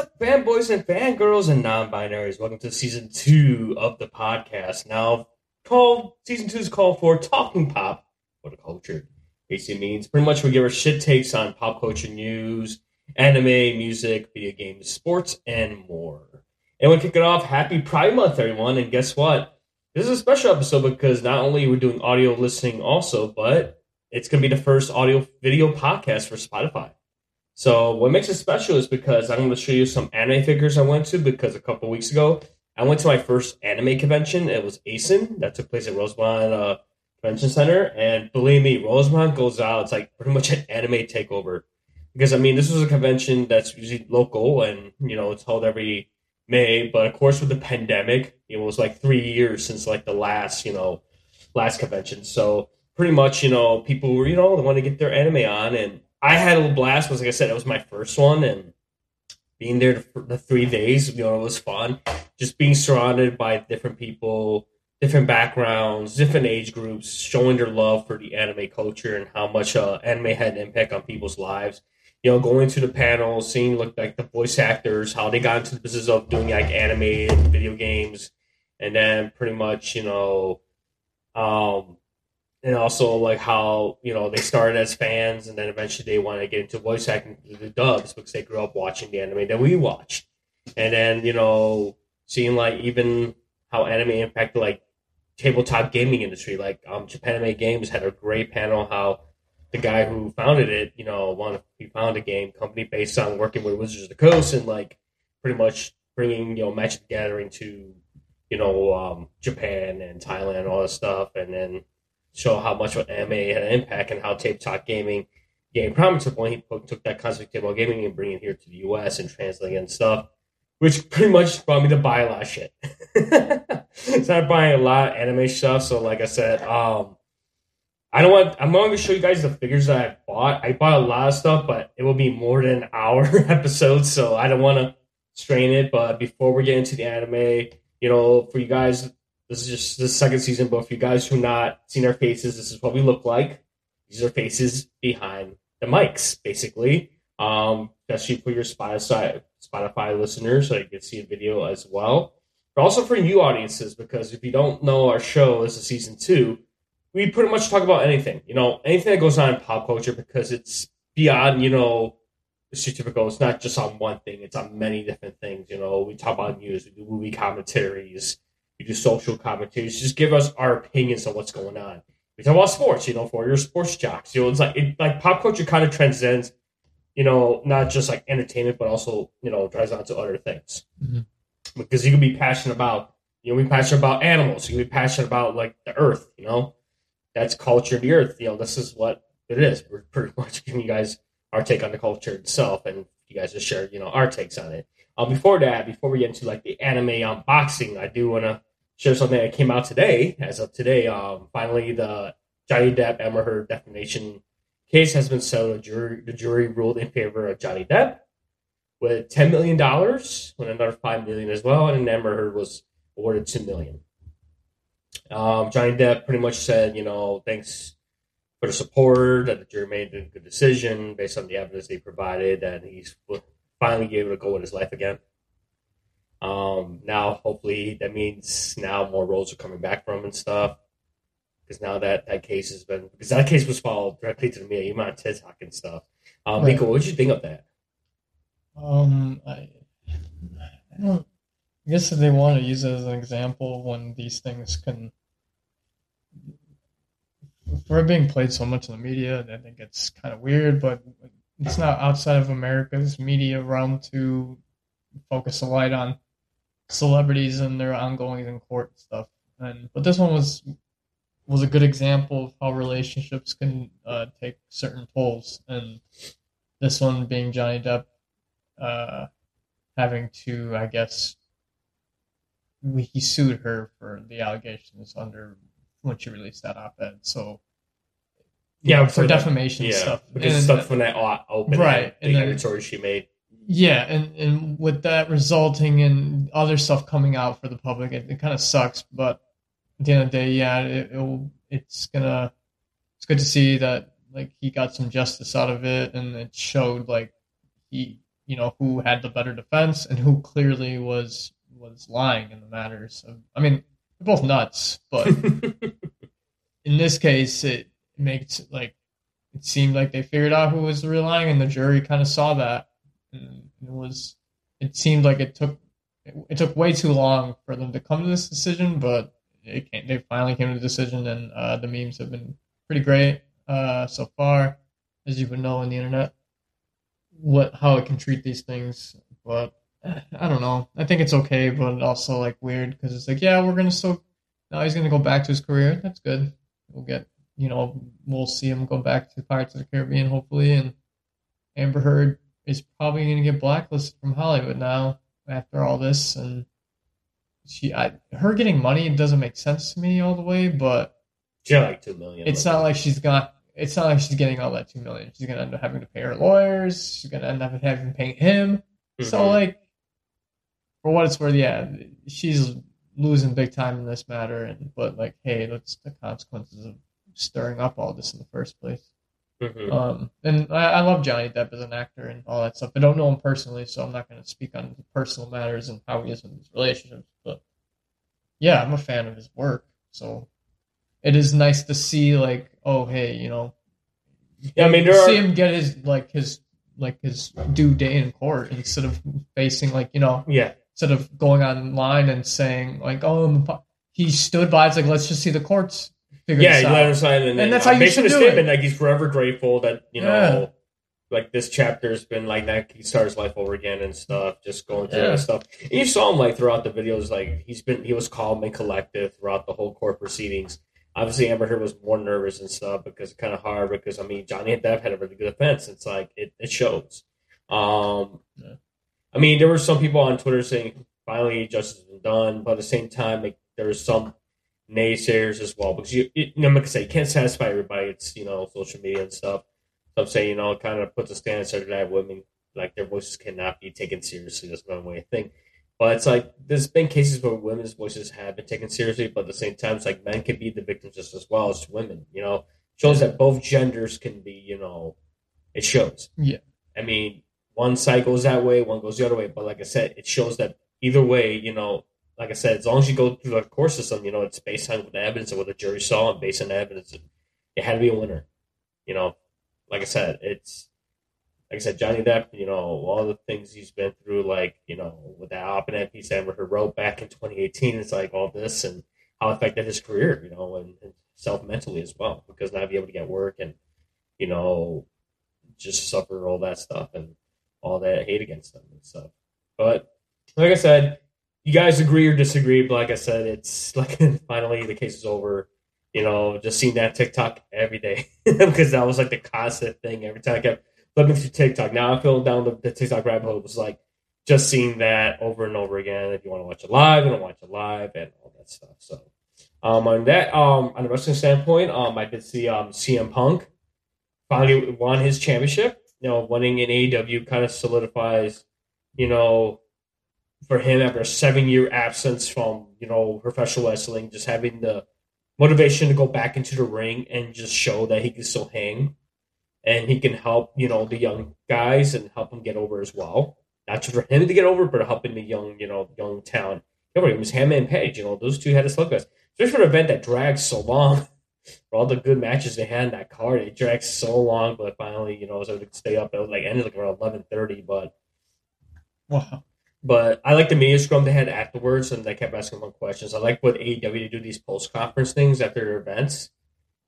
up, fanboys and fangirls and non-binaries? Welcome to season two of the podcast. Now, called season two is called for talking pop for the culture. Basically means pretty much we give our shit takes on pop culture news, anime, music, video games, sports, and more. And we'll kick it off. Happy Pride Month, everyone! And guess what? This is a special episode because not only we're doing audio listening also, but it's going to be the first audio video podcast for Spotify. So what makes it special is because I'm going to show you some anime figures I went to because a couple weeks ago I went to my first anime convention. It was ACen that took place at Rosemont uh, Convention Center, and believe me, Rosemont goes out. It's like pretty much an anime takeover because I mean this was a convention that's usually local and you know it's held every May, but of course with the pandemic, it was like three years since like the last you know last convention. So pretty much you know people were you know they want to get their anime on and I had a blast. Was like I said, it was my first one, and being there for the three days, you know, it was fun. Just being surrounded by different people, different backgrounds, different age groups, showing their love for the anime culture and how much uh, anime had an impact on people's lives. You know, going to the panels, seeing look like the voice actors, how they got into the business of doing like animated video games, and then pretty much, you know, um, and also like how you know they started as fans and then eventually they want to get into voice acting the dubs because they grew up watching the anime that we watched. And then you know seeing like even how anime impacted like tabletop gaming industry like um japan anime games had a great panel how the guy who founded it you know wanted he found a game company based on working with wizards of the coast and like pretty much bringing you know magic the gathering to you know um japan and thailand all that stuff. And then show how much of anime had an impact and how tabletop gaming gained prominence at point. He took that concept of gaming and bringing it here to the U.S. and translating and stuff, which pretty much brought me to buy a lot of shit. Started buying a lot of anime stuff. So, like I said, um, I don't want. I'm going to show you guys the figures that I bought. I bought a lot of stuff, but it will be more than an hour episode, so I don't want to strain it. But before we get into the anime, you know, for you guys this is just the second season, but for you guys who not seen our faces, this is what we look like. These are faces behind the mics, basically. Um, especially for your Spotify Spotify listeners, so you can see a video as well. But also for new audiences, because if you don't know our show, this is season two. We pretty much talk about anything, you know, anything that goes on in pop culture, because it's beyond, you know, the typical. It's not just on one thing; it's on many different things. You know, we talk about news, we do movie commentaries, we do social commentaries. Just give us our opinions on what's going on. We talk about sports, you know, for your sports jocks. You know, it's like it, like pop culture kind of transcends, you know, not just like entertainment, but also you know drives on to other things. Mm-hmm. Because you can be passionate about, you know, be passionate about animals. You can be passionate about like the earth. You know, that's culture of the earth. You know, this is what it is. We're pretty much giving you guys our take on the culture itself, and you guys just share, you know, our takes on it. Um, before that, before we get into like the anime unboxing, I do want to share something that came out today. As of today, um, finally the Johnny Depp Amber Heard defamation case has been settled. The jury, the jury ruled in favor of Johnny Depp with ten million dollars, with another five million as well, and Amber Heard was awarded two million. Um, Johnny Depp pretty much said, you know, thanks for the support, that the jury made a good decision based on the evidence they provided, and he's finally able to go with his life again. Um, now, hopefully, that means now more roles are coming back from and stuff. Because now that that case has been, because that case was followed directly to the on TikTok and stuff. Um, right. Biko, what did you think of that? Um, I, I don't. I guess if they want to use it as an example when these things can, for being played so much in the media, I think it's kind of weird. But it's not outside of America's media realm to focus a light on celebrities and their ongoings in court and stuff. And but this one was was a good example of how relationships can uh, take certain tolls, and this one being Johnny Depp uh, having to, I guess, he sued her for the allegations under when she released that op-ed. So yeah, for, defamation yeah, stuff because and, stuff from that open right, and then, editorial she made. Yeah, and, and with that resulting in other stuff coming out for the public, it, it kind of sucks. But at the end of the day, yeah, it, will it's gonna it's good to see that like he got some justice out of it, and it showed like he you know who had the better defense and who clearly was was lying in the matters of. I mean, they're both nuts, but in this case, it makes like it seemed like they figured out who was lying, and the jury kind of saw that. And it was it seemed like it took it took way too long for them to come to this decision, but it came, they finally came to the decision, and uh, the memes have been pretty great uh, so far, as you would know on the internet. What how it can treat these things, but I don't know. I think it's okay, but also like weird because it's like, yeah, we're gonna still now he's gonna go back to his career. That's good. We'll get you know we'll see him go back to Pirates of the Caribbean hopefully, and Amber Heard is probably gonna get blacklisted from Hollywood now after all this, and she I her getting money doesn't make sense to me all the way, but she had like two million. it's not like she's got. It's not like she's getting all that two million. She's gonna end up having to pay her lawyers. She's gonna end up having to pay him. So Mhm. like, for what it's worth, yeah, she's losing big time in this matter. And but like, hey, that's the consequences of stirring up all this in the first place. Mhm. Um, and I, I love Johnny Depp as an actor and all that stuff. I don't know him personally, so I'm not going to speak on personal matters and how he is in his relationships. But yeah, I'm a fan of his work. So it is nice to see, like, oh, hey, you know, Yeah, I mean, see are- him get his like his like his due day in court instead of facing like you know yeah, instead of going online and saying like oh he stood by it's like let's just see the courts figure yeah. this You out. let him sign, and, then, that's uh, how you should do it. statement, like he's forever grateful that you know, Yeah. like this chapter's been like that. He starts life over again and stuff, just going through Yeah. that stuff. And you saw him like throughout the videos, like he's been he was calm and collective throughout the whole court proceedings. Obviously, Amber Heard was more nervous and stuff because it's kind of hard. Because I mean, Johnny Depp had a really good defense. It's like it, it shows. Um, Yeah. I mean, there were some people on Twitter saying finally justice has been done, but at the same time, like, there was some naysayers as well because you, you, I'm gonna say you can't satisfy everybody. It's you know social media and stuff. So I'm saying you know it kind of puts a stance there that women like their voices cannot be taken seriously. That's one way I think. But it's like there's been cases where women's voices have been taken seriously, but at the same time, it's like men can be the victims just as well as women. You know, shows that both genders can be. You know, it shows. Yeah. I mean, one side goes that way, one goes the other way. But like I said, it shows that either way, you know, like I said, as long as you go through the court system, you know, it's based on the evidence and what the jury saw and based on the evidence, it had to be a winner. You know, like I said, it's like I said, Johnny Depp, you know, all the things he's been through, like, you know, with that op ed piece Amber Heard wrote back in 2018, it's like all this and how it affected his career, you know, and, and self mentally as well, because not be able to get work and, you know, just suffer all that stuff and all that hate against them and stuff. But like I said, you guys agree or disagree, but like I said, it's like finally the case is over. You know, just seeing that TikTok every day because that was like the constant thing every time I kept flipping through TikTok. Now I fell down the, the TikTok rabbit hole. It was like just seeing that over and over again. If you want to watch it live, to watch it live and all that stuff. So, um, on that, um, on a wrestling standpoint, um, I did see um CM Punk finally won his championship. You know, winning in AEW kind of solidifies, you know, for him after a seven year absence from you know professional wrestling, just having the motivation to go back into the ring and just show that he can still hang and he can help you know the young guys and help them get over as well. Not just for him to get over, but helping the young you know young talent. Over. It was Hangman and Page. You know those two had a slugfest. Especially for an event that dragged so long. For all the good matches they had in that card, it dragged so long, but finally, you know, was able to stay up. It was like ended like around eleven thirty, but Wow. But I like the media scrum they had afterwards, and they kept asking more questions. I like what AEW do these post conference things after their events.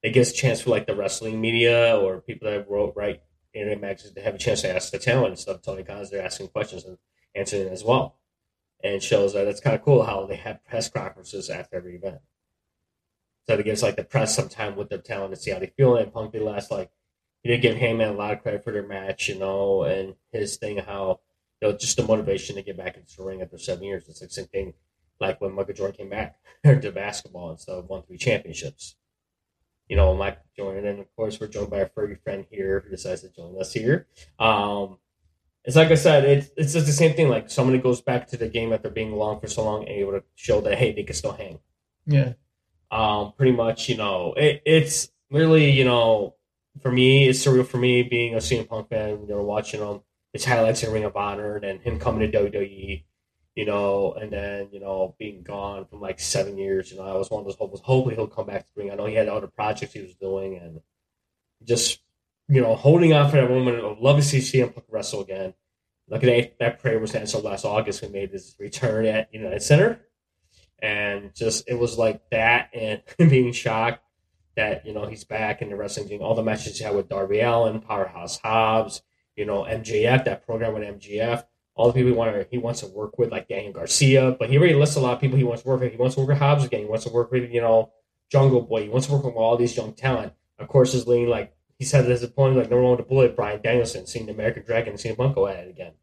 It gives a chance for like the wrestling media or people that wrote write internet magazines to have a chance to ask the talent and stuff. Tony Khan, they're asking questions and answering as well, and shows that it's kind of cool how they have press conferences after every event. So it gives like the press some time with their talent to see how they feel. And Punk did last like he did give Hangman a lot of credit for their match, you know, and his thing how you know, just the motivation to get back into the ring after seven years. It's like the same thing like when Michael Jordan came back to basketball and stuff, won three championships. You know, Michael Jordan, and of course, we're joined by a furry friend here who decides to join us here. Um, it's like I said, it's it's just the same thing. Like somebody goes back to the game after being long for so long and able to show that hey, they can still hang. Yeah. Um, pretty much, you know, it, it's really, you know, for me, it's surreal for me being a CM Punk fan. You know, watching him his highlights in Ring of Honor, and then him coming to WWE, you know, and then you know being gone from like seven years. You know, I was one of those hopes. Hopefully, he'll come back to ring. I know he had other projects he was doing, and just you know holding on for that moment. I'd love to see CM Punk wrestle again. At that that prayer was answered last August. We made his return at United Center, and just it was like that, and being shocked that you know he's back in the wrestling team. All the matches he had with Darby Allin, Powerhouse Hobbs, you know MJF, that program with MJF. All the people he he wants to work with, like Daniel Garcia, but he already lists a lot of people he wants to work with. He wants to work with Hobbs again. He wants to work with you know Jungle Boy. He wants to work with all these young talent. Of course, his lean like he said his opponent, like number one the bullet, Bryan Danielson, seeing the American Dragon, seeing Bunko at it again.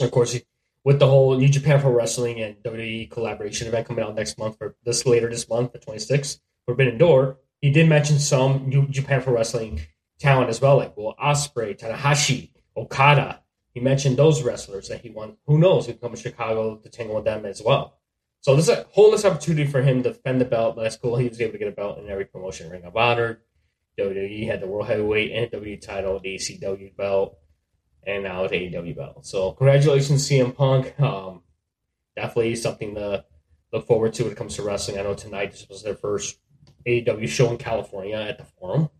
Of course, he, with the whole New Japan Pro Wrestling and WWE collaboration event coming out next month for this later this month, the 26th, Forbidden Door, he did mention some New Japan Pro Wrestling talent as well, like Will Ospreay, Tanahashi, Okada. He mentioned those wrestlers that he won. Who knows? He come to Chicago to tangle with them as well. So this is a whole list opportunity for him to defend the belt. That's cool. He was able to get a belt in every promotion. Ring of Honor, WWE had the World Heavyweight and WWE title, the ECW belt, and now the AEW belt. So congratulations, CM Punk. Um, definitely something to look forward to when it comes to wrestling. I know tonight this was their first AEW show in California at the Forum.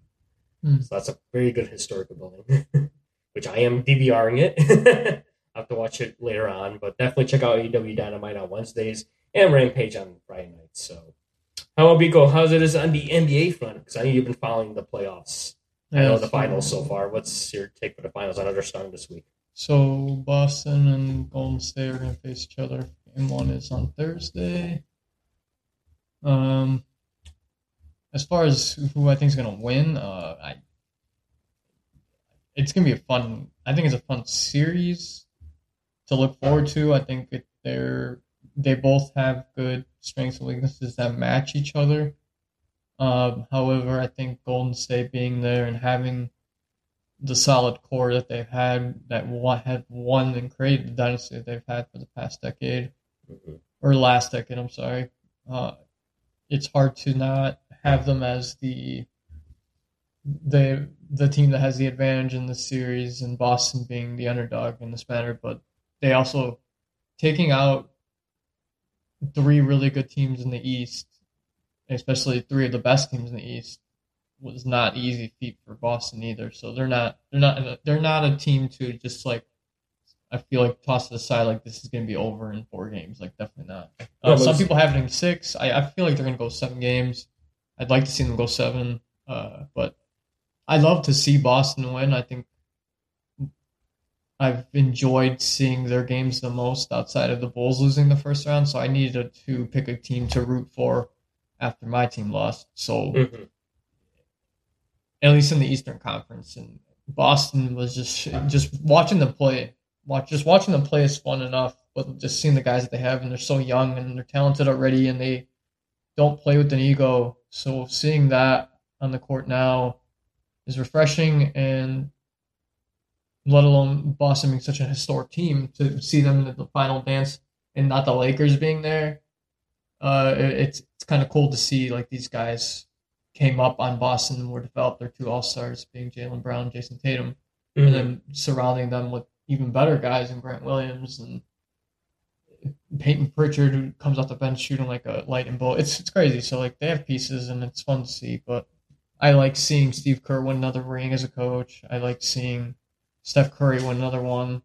Mm. So that's a very good historical building, which I am DVRing it. I have to watch it later on, but definitely check out AEW Dynamite on Wednesdays and Rampage on Friday nights. So, how about Biko? How's it is on the NBA front? Because I know you've been following the playoffs. I know the finals so far. What's your take for the finals? I know they're starting this week. So Boston and Golden State are going to face each other. Game one is on Thursday. Um, as far as who I think is going to win, uh, I it's going to be a fun. I think it's a fun series to look forward to. I think it, they're they both have good strengths and weaknesses that match each other. Um, however, I think Golden State being there and having the solid core that they've had that have won and created the dynasty that they've had for the past decade mm-hmm. or last decade. I'm sorry. Uh, it's hard to not have them as the the the team that has the advantage in the series and Boston being the underdog in this matter, but they also taking out three really good teams in the East, especially three of the best teams in the East, was not easy feat for Boston either. So they're not they're not they're not a team to just like I feel like toss it aside like this is going to be over in four games. Like definitely not. Uh, some people have it in six. I, I feel like they're going to go seven games. I'd like to see them go seven, uh, but I love to see Boston win. I think I've enjoyed seeing their games the most outside of the Bulls losing the first round. So I needed to pick a team to root for after my team lost. So mm-hmm. at least in the Eastern Conference, and Boston was just just watching them play. Watch just watching them play is fun enough, but just seeing the guys that they have and they're so young and they're talented already and they don't play with an ego. So seeing that on the court now is refreshing and let alone Boston being such a historic team to see them in the final dance and not the Lakers being there. Uh, it's it's kind of cool to see like these guys came up on Boston and were developed. Their two All Stars being Jaylen Brown, Jayson Tatum, mm-hmm. and then surrounding them with even better guys and Grant Williams and Payton Pritchard who comes off the bench shooting like a lightning bolt. It's it's crazy. So like they have pieces and it's fun to see. But I like seeing Steve Kerr win another ring as a coach. I like seeing Steph Curry win another one.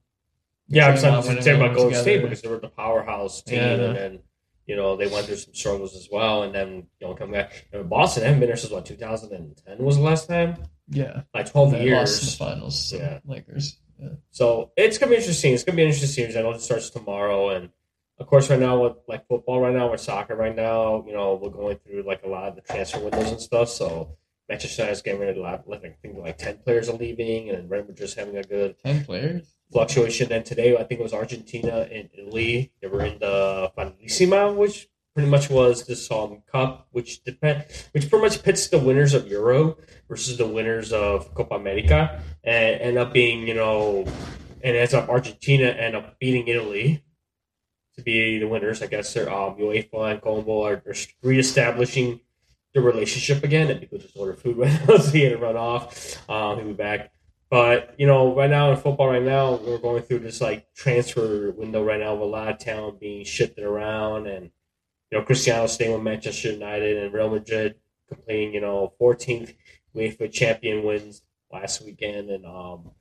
Yeah, I was going to say about Golden State because they were the powerhouse team, yeah. and then you know they went through some struggles as well, and then you know come back. And Boston haven't been there since what 2010 was the last time. Yeah, like 12 years. Lost in the finals. Yeah, Lakers. Yeah. So it's gonna be interesting. It's gonna be interesting series. I know it starts tomorrow, and of course, right now with like football, right now with soccer, right now, you know, we're going through like a lot of the transfer windows and stuff. So Manchester United's getting rid of a lot, I think like ten players are leaving, and Red just having a good ten players fluctuation. And today, I think it was Argentina and Italy. They were in the Finalissima, which pretty much was the um, Cup, which depend, which pretty much pits the winners of Euro versus the winners of Copa America, and end up being you know, and ends up Argentina end up beating Italy to be the winners. I guess they're um, UEFA and CONMEBOL are, are reestablishing the relationship again, and people just order food right now, he had to run off. Um, he'll be back. But you know, right now in football, right now we're going through this like transfer window right now with a lot of talent being shifted around, and you know, Cristiano staying with Manchester United and Real Madrid completing you know 14th UEFA champion wins last weekend, and um,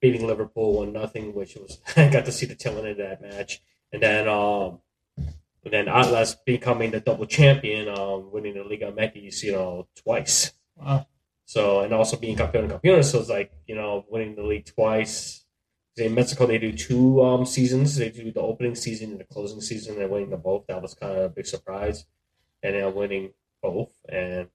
beating Liverpool one nothing, which was I got to see the tail end of that match, and then um, and then Atlas becoming the double champion, um, winning the Liga MX, you know, twice. Wow. So and also being campeón campeón, so it's like you know winning the league twice. In Mexico, they do two um, seasons. They do the opening season and the closing season. They're winning them both. That was kind of a big surprise, and they're winning both. And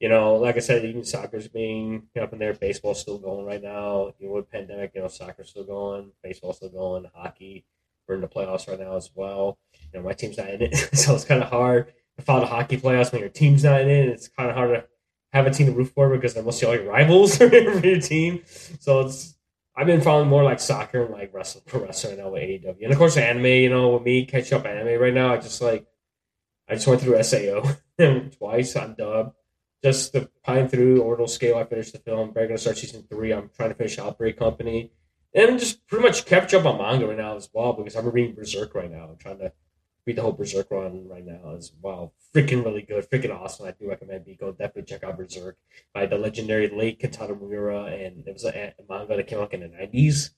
you know, like I said, even soccer's being up in there. Baseball's still going right now. Even with pandemic, you know, soccer's still going. Baseball's still going. Hockey, we're in the playoffs right now as well. You know, my team's not in it, so it's kind of hard to follow the hockey playoffs when your team's not in it. It's kind of hard to have a team to root for because mostly all your rivals for your team. So it's I've been following more like soccer and like wrestling pro wrestling right now with AEW. And of course anime, you know, with me catch up anime right now, I just like I just went through SAO twice on dub. Just the pine through orbital scale, I finished the film. Very gonna start season three. I'm trying to finish Outbreak Company. And I'm just pretty much catch up on manga right now as well because I'm reading Berserk right now. I'm trying to read the whole Berserk run right now as well. Freaking really good, freaking awesome. I do recommend you go definitely check out Berserk by the legendary late Kentaro Miura, and it was a, a manga that came out in the '90s.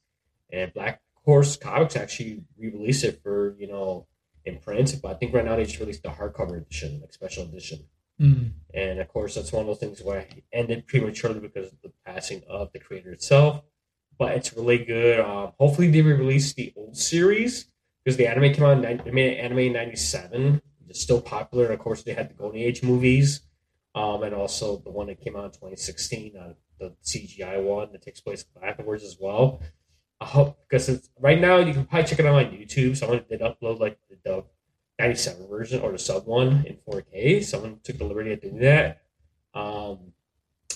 And Black Horse Comics actually re-released it for you know in print, but I think right now they just released the hardcover edition, like special edition. Mm. And of course, that's one of those things where I ended prematurely because of the passing of the creator itself. But it's really good. Um, hopefully, they re-release the old series because the anime came out. In, 90 they made an anime in '97. It's still popular. Of course, they had the Golden Age movies, um, and also the one that came out in 2016, uh, the CGI one that takes place afterwards as well. I hope because right now you can probably check it out on YouTube. Someone did upload like the dub 97 version or the sub one in 4K. Someone took the liberty of doing that. Um,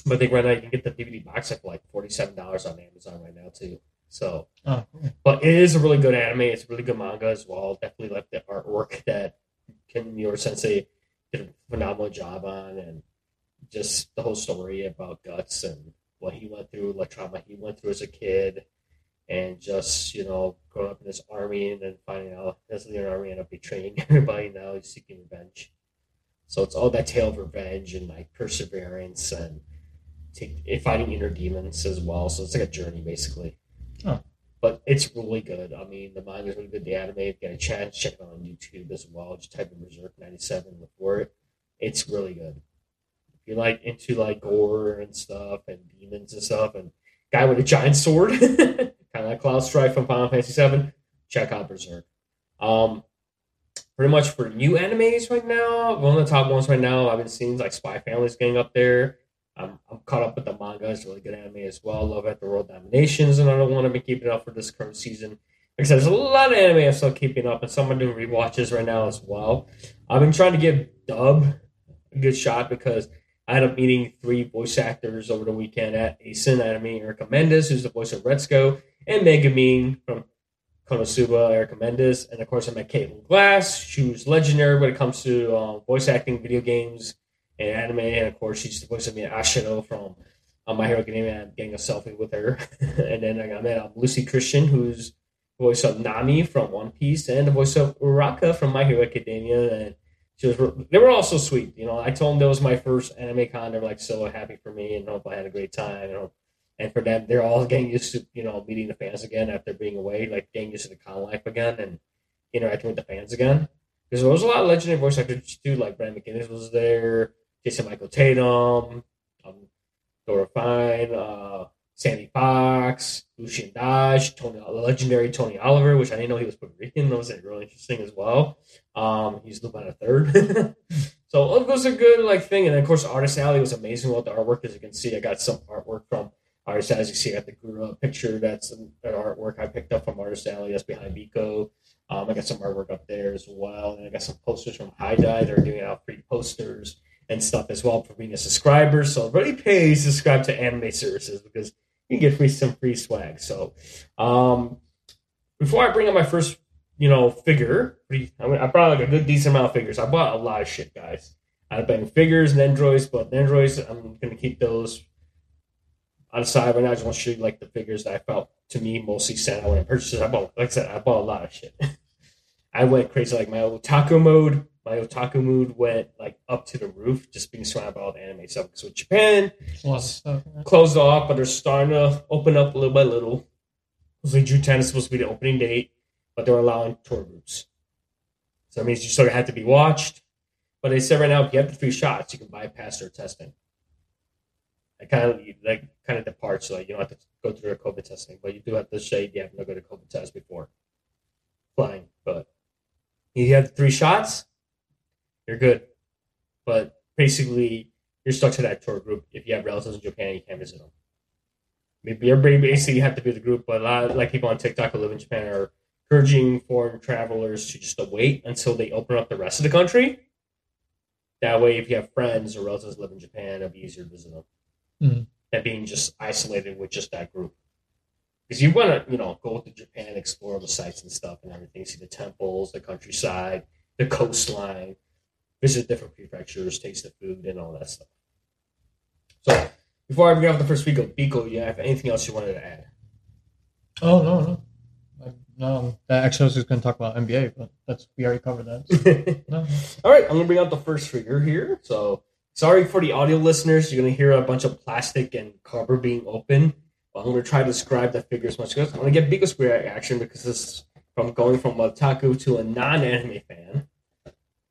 but I think right now you can get the DVD box set for like $47 on Amazon right now too. So, Oh, cool. but it is a really good anime. It's a really good manga as well. Definitely like the artwork that Ken Your Sensei did a phenomenal job on, and just the whole story about guts and what he went through, what trauma he went through as a kid, and just you know growing up in this army and then finding out his leader army and up betraying everybody. Now he's seeking revenge. So it's all that tale of revenge and like perseverance and take, fighting inner demons as well. So it's like a journey basically. Oh. But it's really good. I mean, the manga is really good. The anime, if you get a chance, check it out on YouTube as well. Just type in Berserk '97 before it. It's really good. If you're like into like gore and stuff and demons and stuff, and guy with a giant sword, kind of like Cloud Strife from Final Fantasy Seven, check out Berserk. Um, pretty much for new animes right now, one of the top ones right now I've been seeing is like Spy Family's getting up there. I'm, I'm caught up with the manga. It's really good anime as well. Love at the World Dominations, and I don't want to be keeping up for this current season. Like I said, there's a lot of anime I'm still keeping up, and some are doing rewatches right now as well. I've been trying to give Dub a good shot because I ended up meeting three voice actors over the weekend at ACen. I had Erica Mendez, who's the voice of Retsuko, and Megumin from Konosuba, Erica Mendez, and of course I met Caitlin Glass. She was legendary when it comes to um, voice acting, video games, and anime. And of course, she's the voice of Mina Ashido from um, My Hero Academia. I'm getting a selfie with her. and then I met um, Lucy Christian, who's the voice of Nami from One Piece, and the voice of Uraraka from My Hero Academia. And she was, they were all so sweet. You know, I told them that was my first anime con. They're like so happy for me and hope I had a great time. And, hope, and for them, they're all getting used to, you know, meeting the fans again after being away, like getting used to the con life again and interacting with the fans again. Because there was a lot of legendary voice actors too, like Brandon McInnis was there, Jason Michael Tatum, um, Dora Fine, uh, Sandy Fox, Lucian Dodge, Tony, legendary Tony Oliver, which I didn't know he was Puerto Rican. That was really interesting as well. Um, he's Lupin a third. so it was a good like thing, and of course, Artist Alley was amazing with the artwork. As you can see, I got some artwork from Artist Alley. As you see, I got the Gura picture. That's an, an artwork I picked up from Artist Alley. That's behind Biko. Um, I got some artwork up there as well, and I got some posters from HIDIVE. They're doing out free posters and stuff as well for being a subscriber. So really pay to subscribe to anime services because you can get free some free swag. So um, before I bring up my first, you know, figure, I, mean, I brought like a good decent amount of figures. I bought a lot of shit, guys. I've been figures and Nendroids, but Nendroids, I'm gonna keep those on the side right now, I just want to show you like the figures that I felt to me mostly stand out when I. I bought, like I said, I bought a lot of shit. I went crazy. Like my otaku mode, my otaku mood went like up to the roof, just being surrounded by all the anime stuff. Because with Japan, It's a lot of stuff. yeah. closed off, but they're starting to open up little by little. So June 10 is supposed to be the opening date, but they're allowing tour groups. So that means you sort of have to be watched. But they said right now, if you have the three shots, you can bypass their testing. That kind of like kind of departs, like you don't have to go through their COVID testing, but you do have to say you have to go to COVID test before flying. But you have three shots, you're good. But basically, you're stuck to that tour group. If you have relatives in Japan, you can't visit them. Maybe everybody basically have to be the group, but a lot of, like people on TikTok who live in Japan are encouraging foreign travelers to just wait until they open up the rest of the country. That way, if you have friends or relatives live in Japan, it'll be easier to visit them Mhm. than being just isolated with just that group. Because you want to, you know, go to Japan, explore the sites and stuff and everything, see the temples, the countryside, the coastline, visit different prefectures, taste the food, and all that stuff. So, before I get off the first week of Biko, you have anything else you wanted to add? Oh no, no. I, no, that actually I was just going to talk about NBA, but that's we already covered that. No, no. All right, I'm gonna bring out the first figure here. So sorry for the audio listeners. You're gonna hear a bunch of plastic and cardboard being open. But I'm gonna try to describe the figure as much as I'm gonna get Biko Square action because this is from going from a taku to a non-anime fan.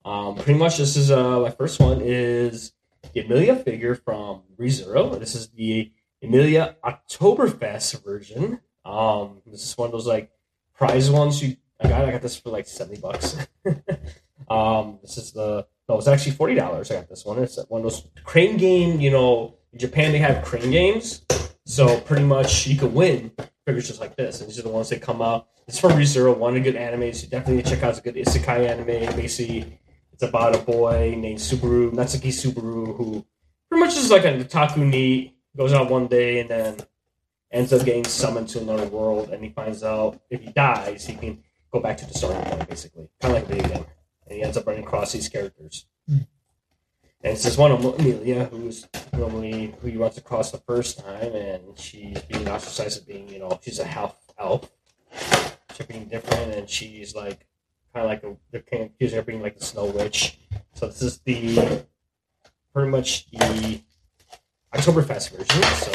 Um, pretty much this is uh my first one is the Emilia figure from ReZero. This is the Emilia Oktoberfest version. Um, this is one of those like prize ones you I got I got this for like 70 bucks. um this is the no it's actually forty dollars I got this one. It's one of those crane game, you know, in Japan they have crane games. So pretty much you can win figures just like this. And these are the ones that come out. It's from ReZero, one of the good animes. You definitely check out it's a good isekai anime. Basically it's about a boy named Subaru, Natsuki Subaru, who pretty much is like a Taku Ni, goes out one day and then ends up getting summoned to another world and he finds out if he dies he can go back to the starting point basically. Kind of like video game. And he ends up running across these characters. Hmm. And it's this one of Emilia who's normally who he runs across the first time and she's being ostracized as being, you know, she's a half elf. She's being different and she's like kind of like a, they're kind of accusing her being like the Snow Witch. So this is the pretty much the Oktoberfest version. So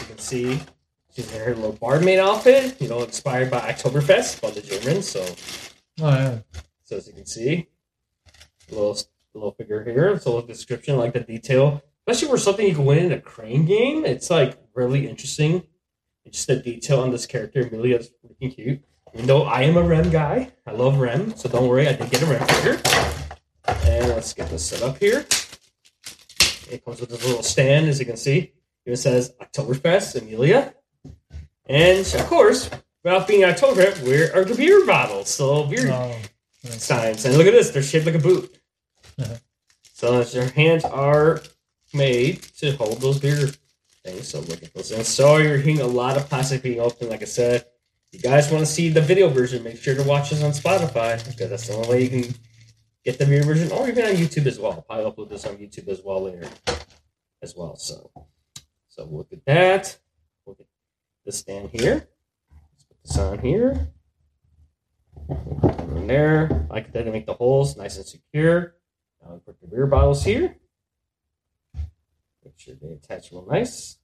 you can see she's in her little barmaid outfit, you know, inspired by Oktoberfest by the Germans. So Oh yeah. so as you can see, a little little figure here. It's a little description, like the detail, especially for something you can win in a crane game. It's like really interesting. It's just the detail on this character. Emilia is freaking cute. Even though I am a Rem guy, I love Rem, so don't worry, I did get a Rem figure. And let's get this set up here. It comes with this little stand, as you can see. Here it says Oktoberfest, Emilia. And of course, without being Oktoberfest, where are the beer bottles? So beer Oh, yes. signs. And look at this, they're shaped like a boot. Uh-huh. So their hands are made to hold those beer things. So look at those. And so you're hearing a lot of plastic being open. Like I said, you guys want to see the video version, make sure to watch this on Spotify because that's the only way you can get the video version, or even on YouTube as well. I'll probably upload this on YouTube as well later, as well. So, so look at that. Look at the stand here. Let's put this on here. In there, like that to make the holes nice and secure. Now we put the beer bottles here. Make sure they attach real nice.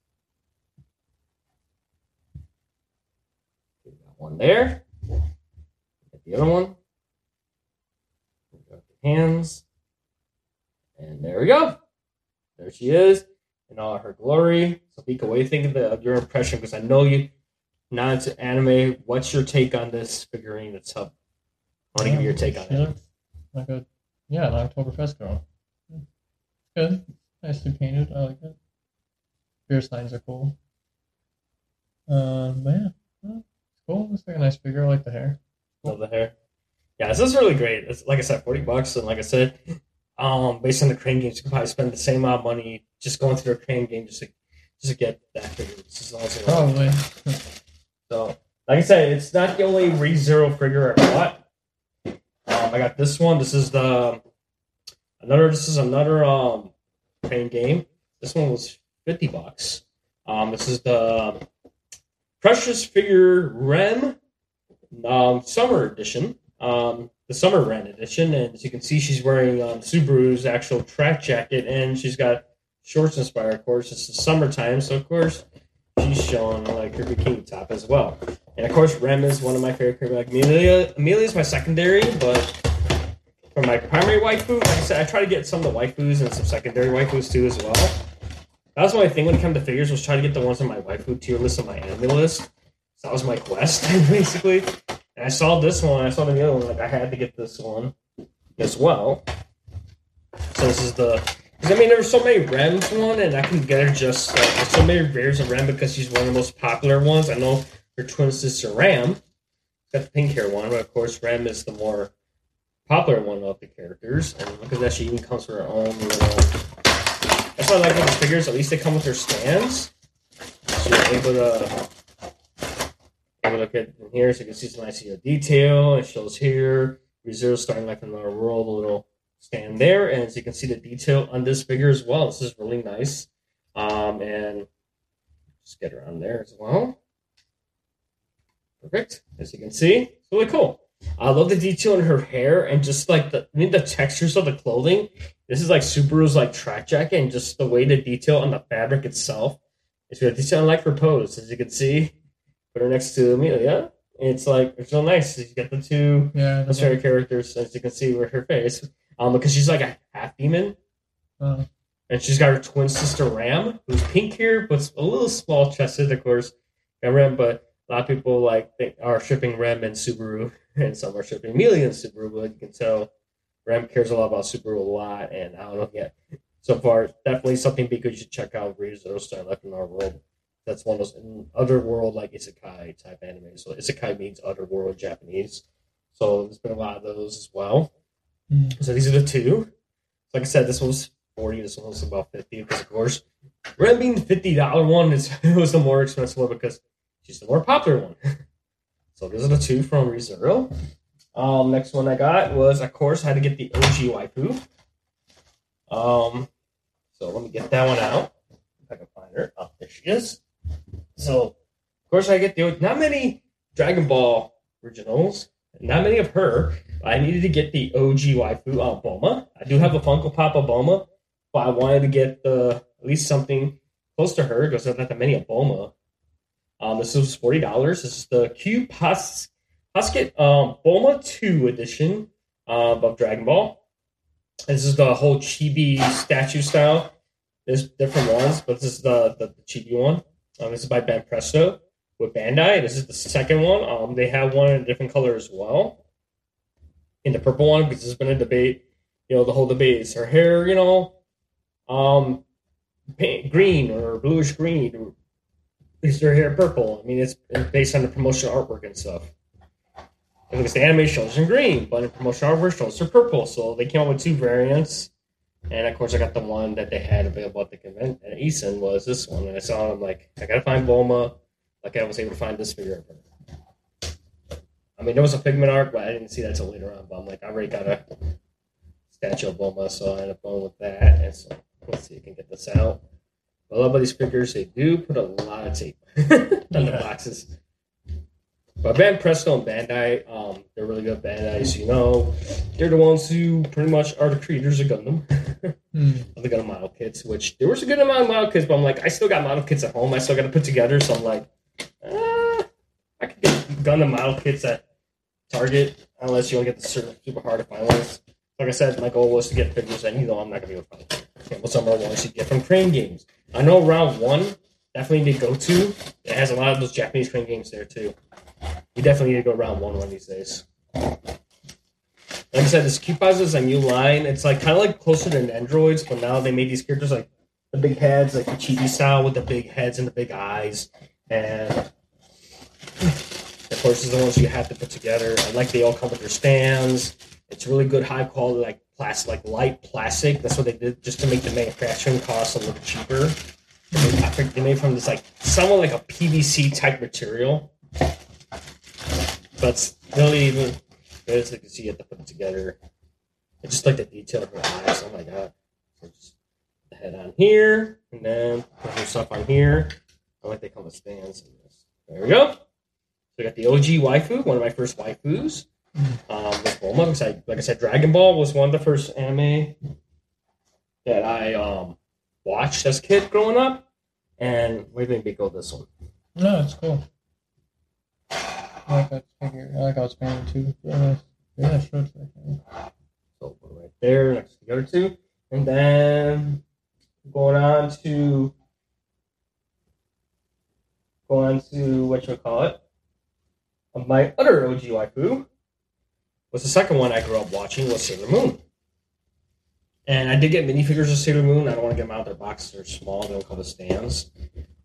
We got one there. Get the other one. Hands. And there we go. There she is in all her glory. So, Biko, what do you think of, the, of your impression? Because I know you not into anime. What's your take on this figurine that's up? I want to give you your take on it. Like a yeah, an Oktoberfest girl. Good, nicely painted. I like it. Beer signs are cool. Um, but yeah, cool. Looks like a nice figure. I like the hair. Love the hair. Yeah, this is really great. It's like I said, forty bucks, and like I said, um, based on the crane games, you could probably spend the same amount of money just going through a crane game just to just to get that figure. This is also Probably. so. Like I said, it's not the only Re Zero figure I bought. Um, I got this one. This is the another. This is another um crane game. This one was fifty bucks. Um, this is the Precious Figure Rem um, Summer Edition, um, the Summer Rem Edition, and as you can see, she's wearing um, Subaru's actual track jacket, and she's got shorts inspired. Of course, it's the summertime, so of course she's showing like her bikini top as well. And of course, Rem is one of my favorite characters. Like Emilia, Emilia is my secondary, but for my primary waifu, like I said, I try to get some of the waifus and some secondary waifus too as well. That was my thing when it came to figures was trying to get the ones on my waifu tier list on my anime list. So that was my quest basically. And I saw this one, I saw the other one, like I had to get this one as well. So this is the because I mean there were so many Rems one, and I can get her just uh, there's so many rares of Rem because she's one of the most popular ones. I know her twin sister Ram got the pink hair one, but of course Rem is the more popular one of the characters. And look at that, she even comes with her own little. That's why I like these figures. At least they come with their stands, so you're able to able to look at in here, so you can see some nice detail. It shows here ReZero starting like another world, a little stand there, and as you can see the detail on this figure as well. This is really nice, um, and just get around there as well. Perfect, as you can see, it's really cool. I love the detail in her hair and just like the I mean the textures of the clothing. This is like Subaru's like track jacket and just the way the detail on the fabric itself. It's really detail I like her pose, as you can see. Put her next to Emilia. It's like it's so nice. You get the two Yeah, the- characters, as you can see with her face. Um, because she's like a half demon, uh, and she's got her twin sister Ram, who's pink here, but a little small chested, of course. Got Ram, but a lot of people like think, are shipping Ram and Subaru, and some are shipping and Subaru. But you can tell Ram cares a lot about Subaru a lot, and I don't know yet. So far, definitely something big you should check out. Read Zero Star Left in Our World. That's one of those in other world like isekai type anime. So isekai means other world Japanese. So there's been a lot of those as well. mm, So these are the two. Like I said, this one's forty. This one was about fifty. Because of course, Rem being the fifty dollar one is was the more expensive one because she's the more popular one. so those are the two from ReZero. Um, next one I got was of course I had to get the OG waifu. Um, so let me get that one out if I can find her. Oh, there she is. So of course I get the not many Dragon Ball originals, not many of her. I needed to get the OG waifu uh. I do have a Funko Pop of Bulma, but I wanted to get the at least something close to her because there's not that many of Bulma. Um, this was forty dollars. This is the Q Posket um, Bulma Two edition um, of Dragon Ball. This is the whole chibi statue style. There's different ones, but this is the the, the chibi one. Um, this is by Banpresto with Bandai. This is the second one. Um, they have one in a different color as well in the purple one because there's been a debate. You know, the whole debate is her hair, you know, um, green or bluish green, or is her hair purple? I mean, it's it's based on the promotional artwork and stuff. And because the anime shows in green, but the promotional artwork shows her purple, so they came up with two variants. And of course, I got the one that they had available at the convention. And Eason was this one, and I saw him like, I gotta find Bulma. Like I was able to find this figure of her. I mean, there was a Figment arc, but I didn't see that till later on. But I'm like, I already got a statue of Bulma, so I ended up going with that. And so let's see if I can get this out. I love about these figures; they do put a lot of tape on the boxes. But Banpresto and Bandai, um, they're really good. Bandai, so you know, they're the ones who pretty much are the creators of Gundam. mm, of the Gundam model kits, which there was a good amount of model kits, but I'm like, I still got model kits at home. I still got to put together, so I'm like, uh, I could get Gundam model kits at Target, unless you want to get the super, super hard to find ones. Like I said, my goal was to get figures, and you know I'm not gonna be able to find them. Campbell Summer ones you get from Crane Games. I know round one definitely need to go to. It has a lot of those Japanese Crane games there too. You definitely need to go round one one of these days. Like I said, this Cupaz is a new line. It's like kind of like closer to androids, but now they made these characters like the big heads, like the chibi style with the big heads and the big eyes, and of course, are the ones you have to put together. I like they all come with their stands. It's really good, high quality, like plastic, like light plastic. That's what they did just to make the manufacturing cost a little cheaper. I think they made from this like somewhat like a PVC type material, but really even as you can see. You have to put it together. I just like the detail of her eyes. Oh my god! Just the head on here, and then put stuff on here. I like they come with stands. There we go. So we got the OG waifu, one of my first waifus. Um, with Bulma, because I, like I said, Dragon Ball was one of the first anime that I um watched as a kid growing up. And you think we go this one? No, it's cool. I like that figure. I like how it's painted too. Yeah, sure. It's like, So put it right there next to the other two. And then going on to going on to what you call it. My other OG waifu was the second one I grew up watching was Sailor Moon. And I did get minifigures of Sailor Moon. I don't want to get them out of their boxes. They're small. They don't come with stands.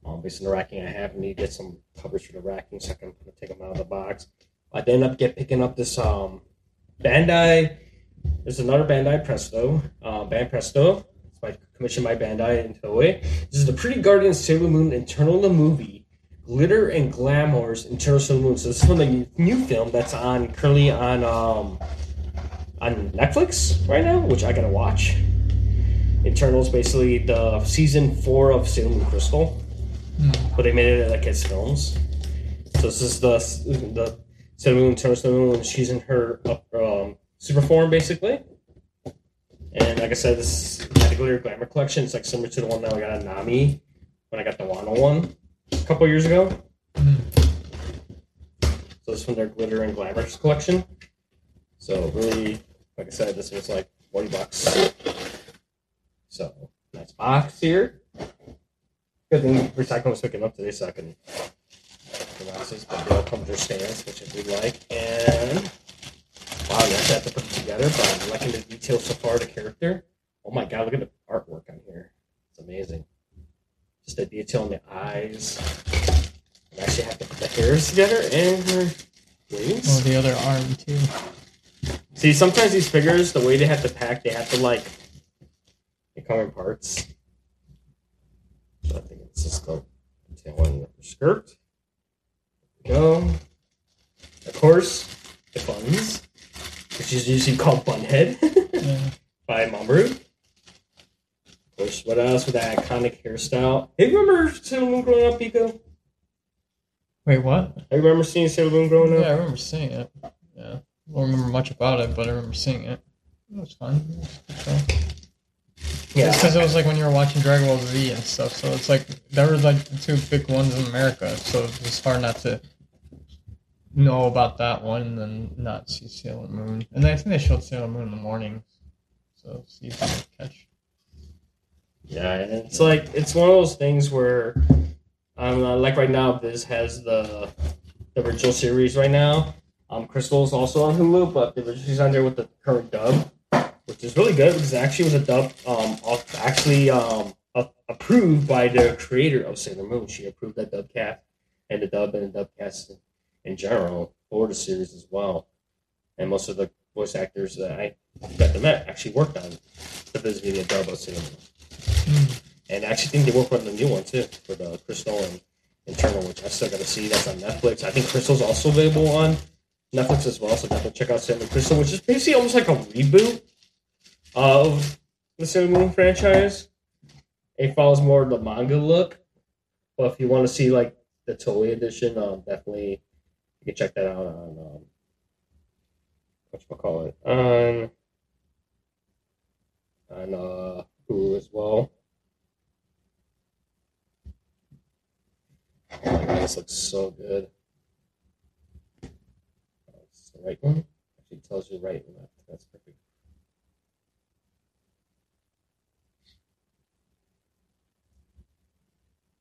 Um, based on the racking I have, I need to get some covers for the racking so I can take them out of the box. I ended up get picking up this um, Bandai. There's another Bandai Presto, uh, Banpresto. It's by commissioned by Bandai and Toei. This is the Pretty Guardian Sailor Moon Eternal the movie, Glitter and Glamour's Eternal Sailor Moon. So this is from the new film that's on currently on um, on Netflix right now, which I gotta watch. Eternal is basically the season four of Sailor Moon Crystal, but they made it like as films. So this is the the Sailor Moon, Eternal Sailor Moon. She's in her um, super form basically. And like I said, this is the Glitter Glamour collection. It's like similar to the one that I got at Nami when I got the Wano one a couple years ago. Hmm. So this is from their Glitter and Glamour collection. So really, like I said, this was like 40 bucks. So nice box here. Good thing recycling was picking up today so I can the boxes, but they all come with their stands, which I do like. And wow, you actually have to put it together, but I'm liking the detail so far the character. Oh my god, look at the artwork on here. It's amazing. Just the detail in the eyes. I actually have to put the hairs together and her wings. Oh, the other arm too. See, sometimes these figures, the way they have to pack, they have to like they come in parts. So I think it's just the tail with the skirt. There we go. Of course, the buns, which is usually called Bunhead Yeah. by Mamoru. What else with that iconic hairstyle? Hey, remember Sailor Moon growing up, Biko? Wait, what? I remember seeing Sailor Moon growing up. Yeah, I remember seeing it. Yeah, I don't remember much about it, but I remember seeing it. It was fun. It was a good show. Yeah. Because it was like when you were watching Dragon Ball Z and stuff. So it's like there were like the two big ones in America. So it's hard not to know about that one and then not see Sailor Moon. And I think they showed Sailor Moon in the morning, so it's easy to catch. Yeah, and it's like it's one of those things where, um, uh, like right now, Viz has the the original series right now. Um, Crystal's also on Hulu, but the original she's on there with the current dub, which is really good because it actually was a dub, um, actually um approved by the creator of Sailor Moon. She approved that dub cast and the dub and the dub cast in, in general for the series as well. And most of the voice actors that I got to met actually worked on the Viz Media dub of Sailor Moon. And I actually think they work on the new one too for the Crystal and Eternal, which I still got to see. That's on Netflix. I think Crystal's also available on Netflix as well. So definitely check out Sailor Crystal, which is basically almost like a reboot of the Sailor Moon franchise. It follows more the manga look, but if you want to see like the Toei edition, um, definitely you can check that out on um, what call it on on uh, Hulu as well. Oh my god, this looks so good. This the right one? Actually tells you right and left. That's perfect.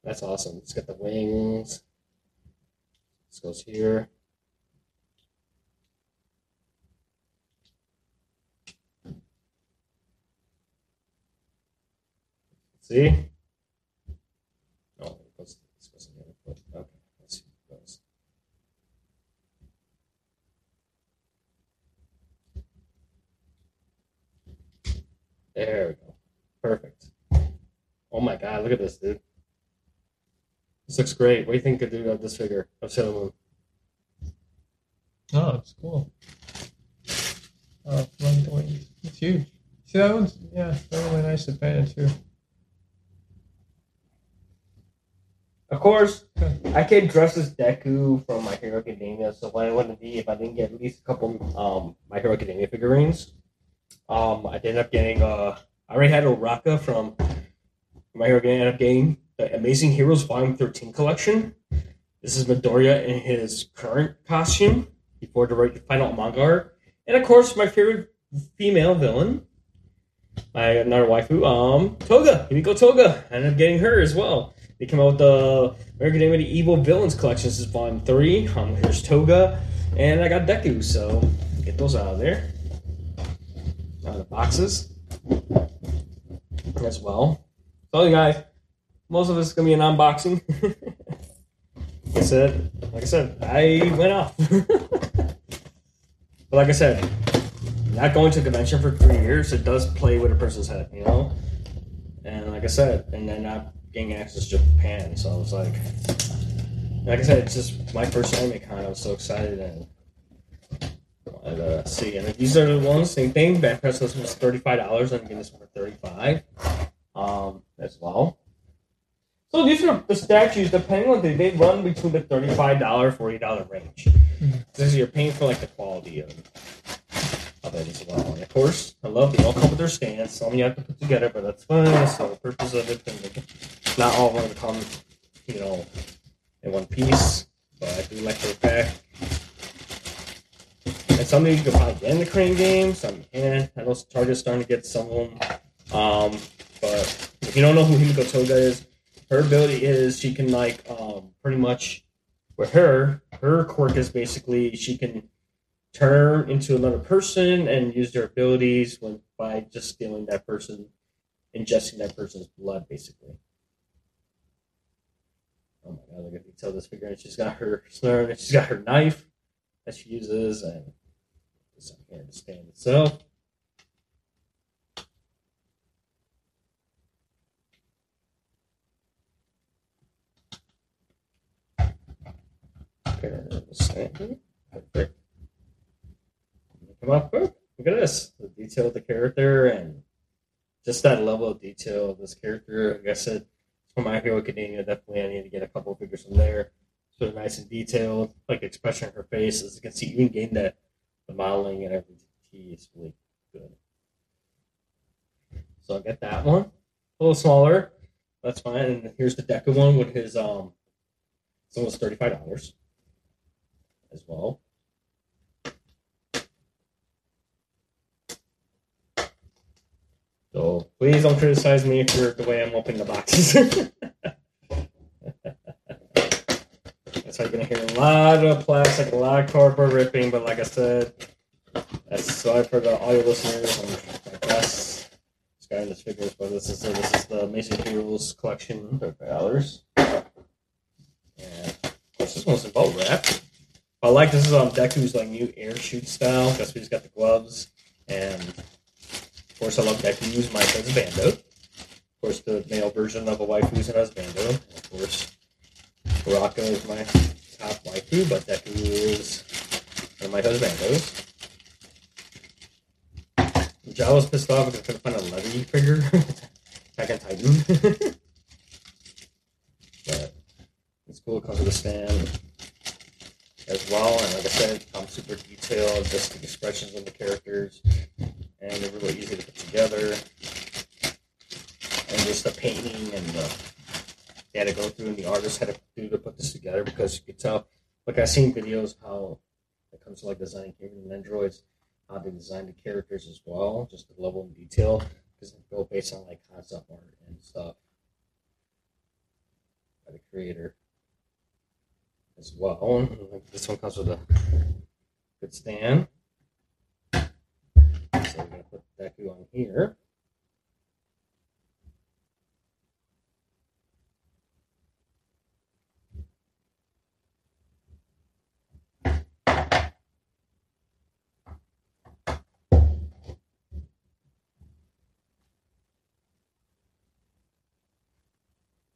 That's awesome. It's got the wings. This goes here. See? Oh, it goes, this goes in the other foot. Okay, let's see how it goes. There we go. Perfect. Oh my god, look at this, dude. This looks great. What do you think of the- of this figure of Sailor Moon? Oh, it's cool. Oh, I like the way it's huge. See that one's yeah, they're really nice to paint it too. Of course, I can't dress as Deku from My Hero Academia, so what I to be if I didn't get at least a couple um My Hero Academia figurines. Um, I ended up getting uh, I already had Uraraka from My Hero Academia. I ended up getting the Amazing Heroes Volume Thirteen collection. This is Midoriya in his current costume before the final manga arc, and of course my favorite female villain, my another waifu, um, Toga, Himiko Toga. I ended up getting her as well. They came out with the American Anime Evil Villains collection. This is volume three. Um, here's Toga, and I got Deku. So get those out of there. Out of the boxes as well. So you guys, most of this is gonna be an unboxing. like I said, like I said, I went off. but like I said, not going to a convention for three years, it does play with a person's head, you know. And like I said, and then not getting access to Japan, so I was like, like I said, it's just my first anime con. I was so excited and wanted to see. And these are the ones, same thing. Back press was thirty five dollars. I'm getting this for thirty five, um, as well. So these are the statues. Depending on the, they run between the thirty five dollar forty dollar range. This is you're paying for like the quality of of it as well. Of course, I love they all come with their stands. Some you have to put together, but that's fine. That's the purpose of it. And not all of them come, you know, in one piece. But I do like their pack. And some of you can probably get in the crane game. Some can. I know Target's starting to get some of them. Um, but if you don't know who Himiko Toga is, her ability is she can like um, pretty much with her, her quirk is basically she can turn into another person and use their abilities when by just stealing that person, ingesting that person's blood, basically. Oh my god, look at detail this figure. And she's got her snare, and she's got her knife that she uses, and this to stand itself. Perfect. Come quick. Look at this. The detail of the character and just that level of detail of this character. Like I said, for my Hero Academia, definitely I need to get a couple of figures from there. Sort of nice and detailed, like expression on her face. As you can see, even gain that the modeling and everything is really good. So I'll get that one. A little smaller. That's fine. And here's the Deku one with his um it's almost thirty five dollars as well. So please don't criticize me for the way I'm opening the boxes. That's why you're gonna hear a lot of plastic, a lot of cardboard ripping. But like I said, that's sorry for the audio listeners. I'm, I guess this guy this figures, but this is this is the Amazing Heroes collection, thirty dollars. And of course, this one's in bubble wrap. I like this is on um Deku's like new air shoot style. Guess why he's got the gloves and of course, I love Deku's my husbando. Of course, the male version of a waifu's an husbando. Of course, Uraraka is my top waifu, but Deku is one of my husbandos. I was pissed off because I couldn't find a Levi figure. Attack on Titan. but it's cool. It comes with a stand as well. And like I said, I'm super detailed, just the expressions of the characters and they're really easy to put together. And just the painting and the they had to go through and the artist had to do to put this together because you could tell. Like I've seen videos how it comes to like designing humans and androids, how they design the characters as well, just the level of detail because they go based on like concept art and stuff by the creator as well. This one comes with a good stand. So we're gonna put Deku on here.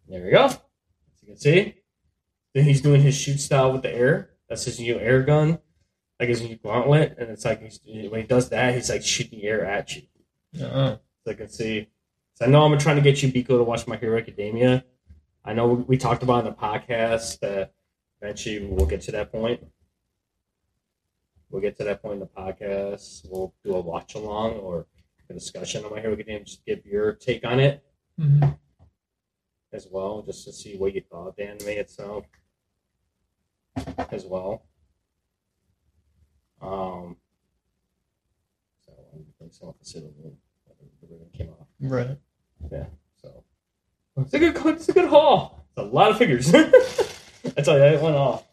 There we go. As you can see. Then he's doing his shoot style with the air. That's his new air gun like his gauntlet, and it's like he's, when he does that, he's like shooting air at you. Uh-uh. So I can see. So I know I'm trying to get you, Biko, to watch My Hero Academia. I know we talked about in the podcast that eventually we'll get to that point. We'll get to that point in the podcast. We'll do a watch along or a discussion on my Hero Academia. Just give your take on it hmm as well, just to see what you thought of the anime itself as well. Um, so I'm going to consider the ribbon came off. Right. Yeah, so it's a good it's a good haul. It's a lot of figures. I tell you, it went off.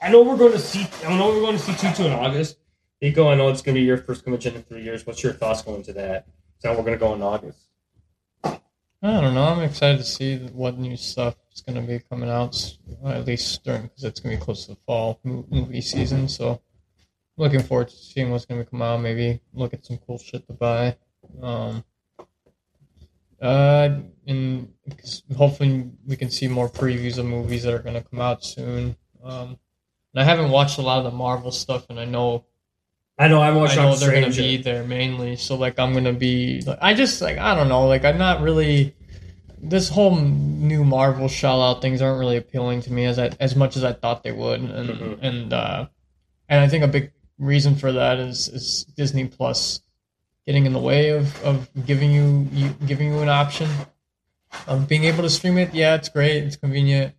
I know we're going to see. I know we're going to see Tutu in August. Nico, I know it's going to be your first convention in three years. What's your thoughts going to that? So we're going to go in August. I don't know. I'm excited to see what new stuff is going to be coming out, at least during because it's going to be close to the fall movie season. So, looking forward to seeing what's going to come out. Maybe look at some cool shit to buy. Um, uh, and 'cause hopefully we can see more previews of movies that are going to come out soon. Um, and I haven't watched a lot of the Marvel stuff, and I know I know I watched I know they're gonna be there mainly. So like I'm gonna be like I just like I don't know like I'm not really this whole new Marvel shell out things aren't really appealing to me as I, as much as I thought they would and Mhm. and uh, and I think a big reason for that is is Disney Plus getting in the way of, of giving you, you giving you an option of being able to stream it. Yeah, it's great, it's convenient,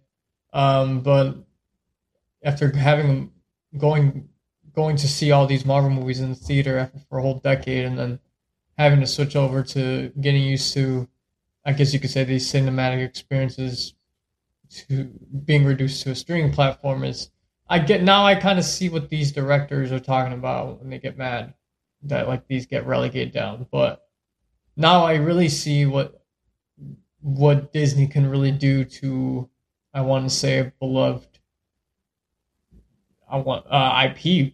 um, but after having going going to see all these Marvel movies in the theater for a whole decade, and then having to switch over to getting used to, I guess you could say, these cinematic experiences to being reduced to a streaming platform is. I get now. I kind of see what these directors are talking about when they get mad that like these get relegated down. But now I really see what what Disney can really do to, I want to say, a beloved. I want uh, IP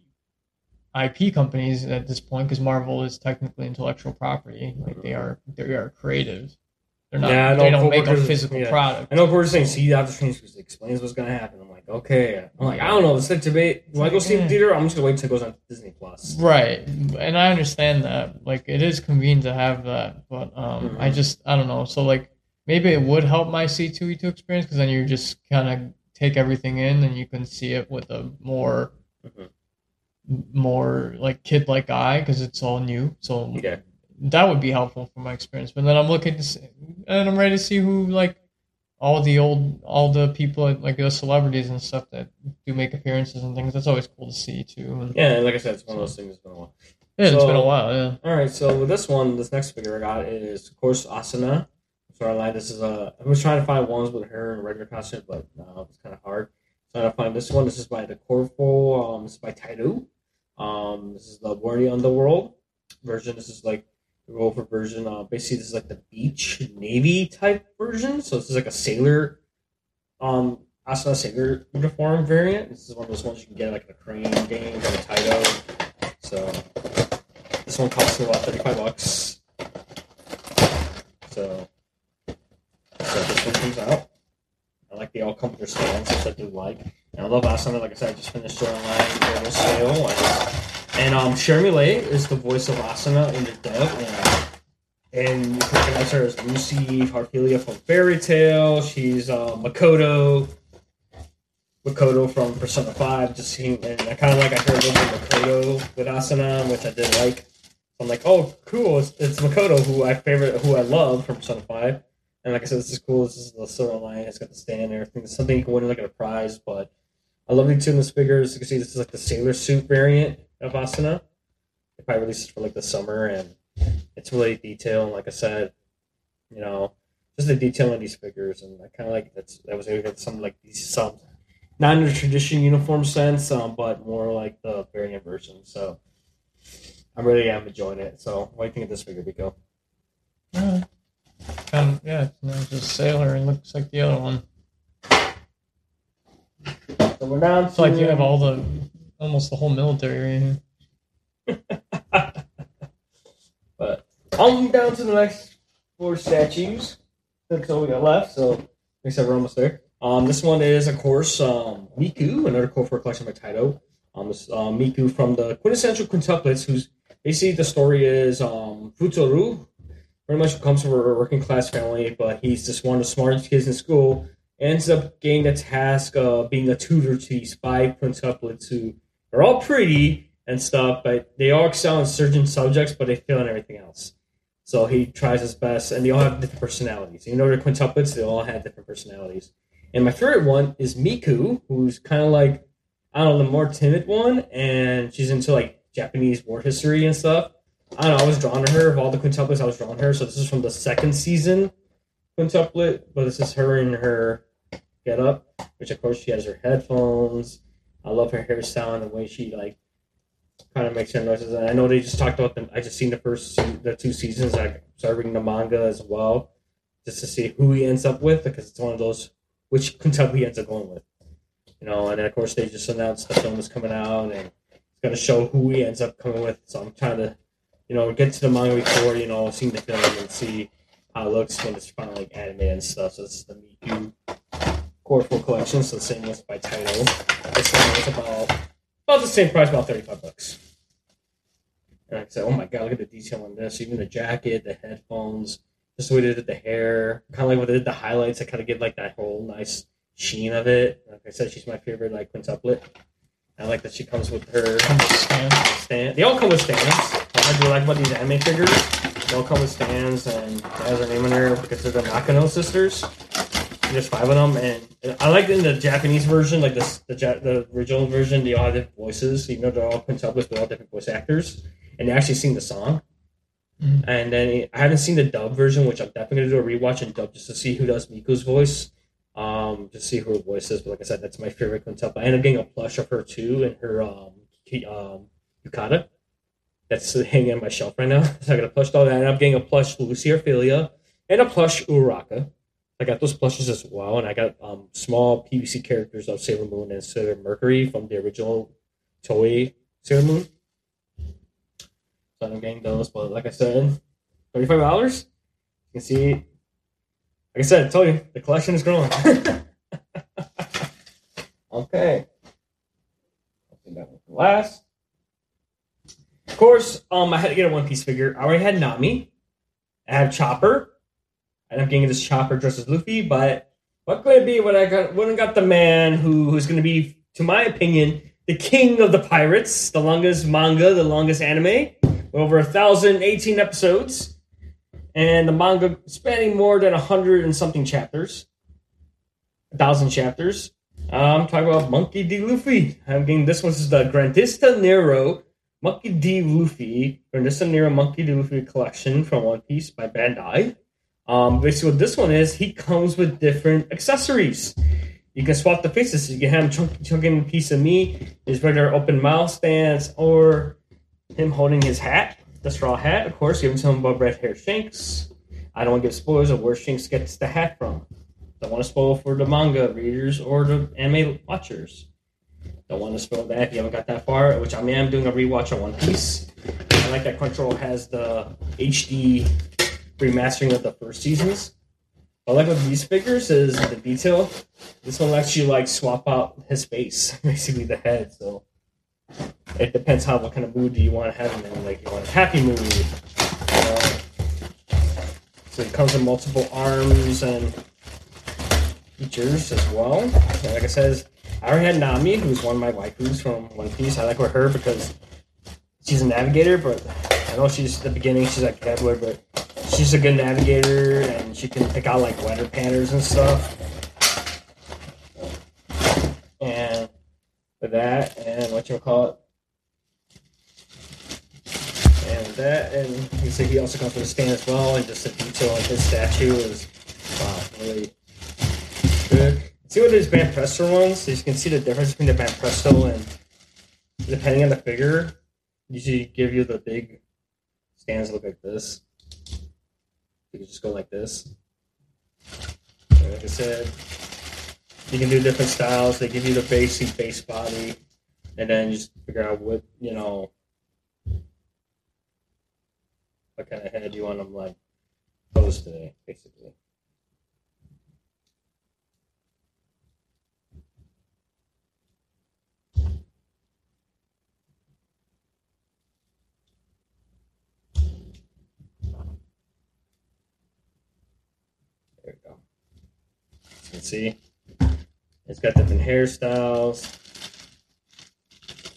IP companies at this point because Marvel is technically intellectual property. Like they are, they are creative. They're not. Yeah, they don't make a physical yeah. product. I know we're saying see because it explains what's gonna happen. Like, okay. I'm like, I don't know. It's like debate. When I go see it in the theater, I'm just gonna wait till it goes on Disney Plus. Right, and I understand that. Like, it is convenient to have that, but um, I Mhm. just I don't know. So like, maybe it would help my C two E two experience because then you just kind of take everything in and you can see it with a more, Mhm. more like kid like eye because it's all new. So Yeah. that would be helpful for my experience. But then I'm looking to see, and I'm ready to see who like all the old all the people like the celebrities and stuff that do make appearances and things. That's always cool to see too. And, Yeah, like I said, it's one of those things. It's been a while. yeah, it's So- been a while. Yeah. All right, so with this one, this next figure I got is, of course, Asuna. So I like this is a. I was trying to find ones with her in regular costume, but no, it's kind of hard. So I find this one. This is by the Coreful. Um, this is by Taito. Um, this is the War of Underworld version. This is like the rover version. Uh, basically, this is like the beach navy type version. So this is like a sailor, um, Asuna sailor uniform variant. This is one of those ones you can get like a crane game by the Taito. So this one costs about 35 bucks. So, so this one comes out. I like they all come with their stands, which I do like. And I love Asuna. Like I said, I just finished their online sale. And, um, Cherami Leigh is the voice of Asuna in the dub. And, and you can recognize her as Lucy Heartfilia from Fairy Tail. She's uh, Makoto. Makoto from Persona 5. Just seeing, and I kind of like I heard a little bit of Makoto with Asuna, which I did like. I'm like, oh, cool! It's, it's Makoto, who I favorite, who I love from Persona Five, and like I said, this is cool. This is the silver line. It's got the stand and everything. It's something you can win like a prize. But I love these two in this figures. You can see this is like the sailor suit variant of Asuna. They probably released it for like the summer, and it's really detailed. Like I said, you know, just the detail on these figures, and I kind of like that's that was able to get some like these some not in the tradition uniform sense, um, but more like the variant version. So. I really am enjoying it. So, what do you think of this figure, Biko? Yeah. Um, yeah, it's just sailor and looks like the other one. So we're down It's like you have all the almost the whole military right here. But I'm down to the next four statues. That's all we got left. So, said, we're almost there. Um, this one is, of course, um, Miku, another Coreful collection by Taito. Um, this, uh, Miku from the quintessential quintuplets, whose basically the story is um, Futaro pretty much comes from a working class family, but he's just one of the smartest kids in school. Ends up getting the task of being a tutor to these five quintuplets who are all pretty and stuff, but they all excel in certain subjects, but they fail in everything else. So he tries his best, and they all have different personalities. You know, they're quintuplets; they all have different personalities. And my favorite one is Miku, who's kind of like I don't know, the more timid one, and she's into like Japanese war history and stuff. I don't know. I was drawn to her. Of all the quintuplets, I was drawn to her. So this is from the second season quintuplet, but this is her in her get up, which of course she has her headphones. I love her hairstyle and the way she like kind of makes her noises. And I know they just talked about them. I just seen the first the two seasons. I started reading the manga as well, just to see who he ends up with because it's one of those which quintuplet he ends up going with. You know, and then of course they just announced the film is coming out and it's gonna show who he ends up coming with. So I'm trying to, you know, get to the manga before you know seeing the film and see how it looks when it's finally like, animated and stuff. So this is the Miku Coreful collection, so the same list by Taito. This one was about about the same price, about 35 bucks. And I said, oh my god, look at the detail on this. Even the jacket, the headphones, just the way they did the hair. Kind of like what they did the highlights. I kind of give like that whole nice sheen of it. Like I said, she's my favorite like quintuplet. I like that she comes with her Stand. stand. They all come with stands. I do like about these anime figures, they all come with stands and it has their name on there because they're the Nakano sisters. There's five of them, and I like in the Japanese version, like this, the the original version, they all have different voices. Even though they're all quintuplets, they're all different voice actors, and they actually sing the song. Mhm. And then I haven't seen the dub version, which I'm definitely gonna do a rewatch and dub just to see who does Miku's voice, um, to see who her voice is. But like I said, that's my favorite quintuplet. I ended up getting a plush of her too, and her um, um yukata. That's hanging on my shelf right now. So I got a plush doll. I ended up getting a plush Lucy Heartfilia and a plush Uraraka. I got those plushes as well, and I got um, small PVC characters of Sailor Moon and Sailor Mercury from the original Toei Sailor Moon. So I'm getting those, but like I said, thirty-five dollars. You can see, like I said, I told you the collection is growing. okay, I think that one for last. Of course, um, I had to get a One Piece figure. I already had Nami. I have Chopper. I ended up getting this Chopper dressed as Luffy, but what could it be when I got when I got the man who who's going to be, to my opinion, the king of the pirates, the longest manga, the longest anime, over a thousand eighteen episodes, and the manga spanning more than a hundred and something chapters, a thousand chapters. Um, I'm talking about Monkey D. Luffy. I'm getting this one's the Grandista Nero Monkey D. Luffy, Grandista Nero Monkey D. Luffy collection from One Piece by Bandai. Um, basically, what this one is, he comes with different accessories. You can swap the faces. You can have him chunk, chunking a piece of meat, his regular open mouth stance, or him holding his hat, the straw hat, of course, giving some above red hair Shanks. I don't want to give spoilers of where Shanks gets the hat from. Don't want to spoil for the manga readers or the anime watchers. Don't want to spoil that if you haven't got that far, which I mean, I'm doing a rewatch on One Piece. I like that Crunchyroll has the HD remastering of the first seasons. I like with these figures is the detail. This one lets you like swap out his face, basically the head. So it depends how what kind of mood do you want to have him in. Like you want a happy mood. Know? So it comes with multiple arms and features as well. And like I said, I already had Nami, who's one of my waifus from One Piece. I like with her because she's a navigator, but I know she's at the beginning she's like Cavalier, but she's a good navigator and she can pick out like weather patterns and stuff. And for that, and what you call it, and that, and he said he also comes with a stand as well, and just the detail on his statue is wow, really good. See what these Banpresto ones? So you can see the difference between the Van Presto and depending on the figure, usually give you the big stands look like this. You just go like this. And like I said, you can do different styles. They give you the basic base body, and then just figure out what you know, what kind of head you want them like posed to, basically. Can see. It's got different hairstyles,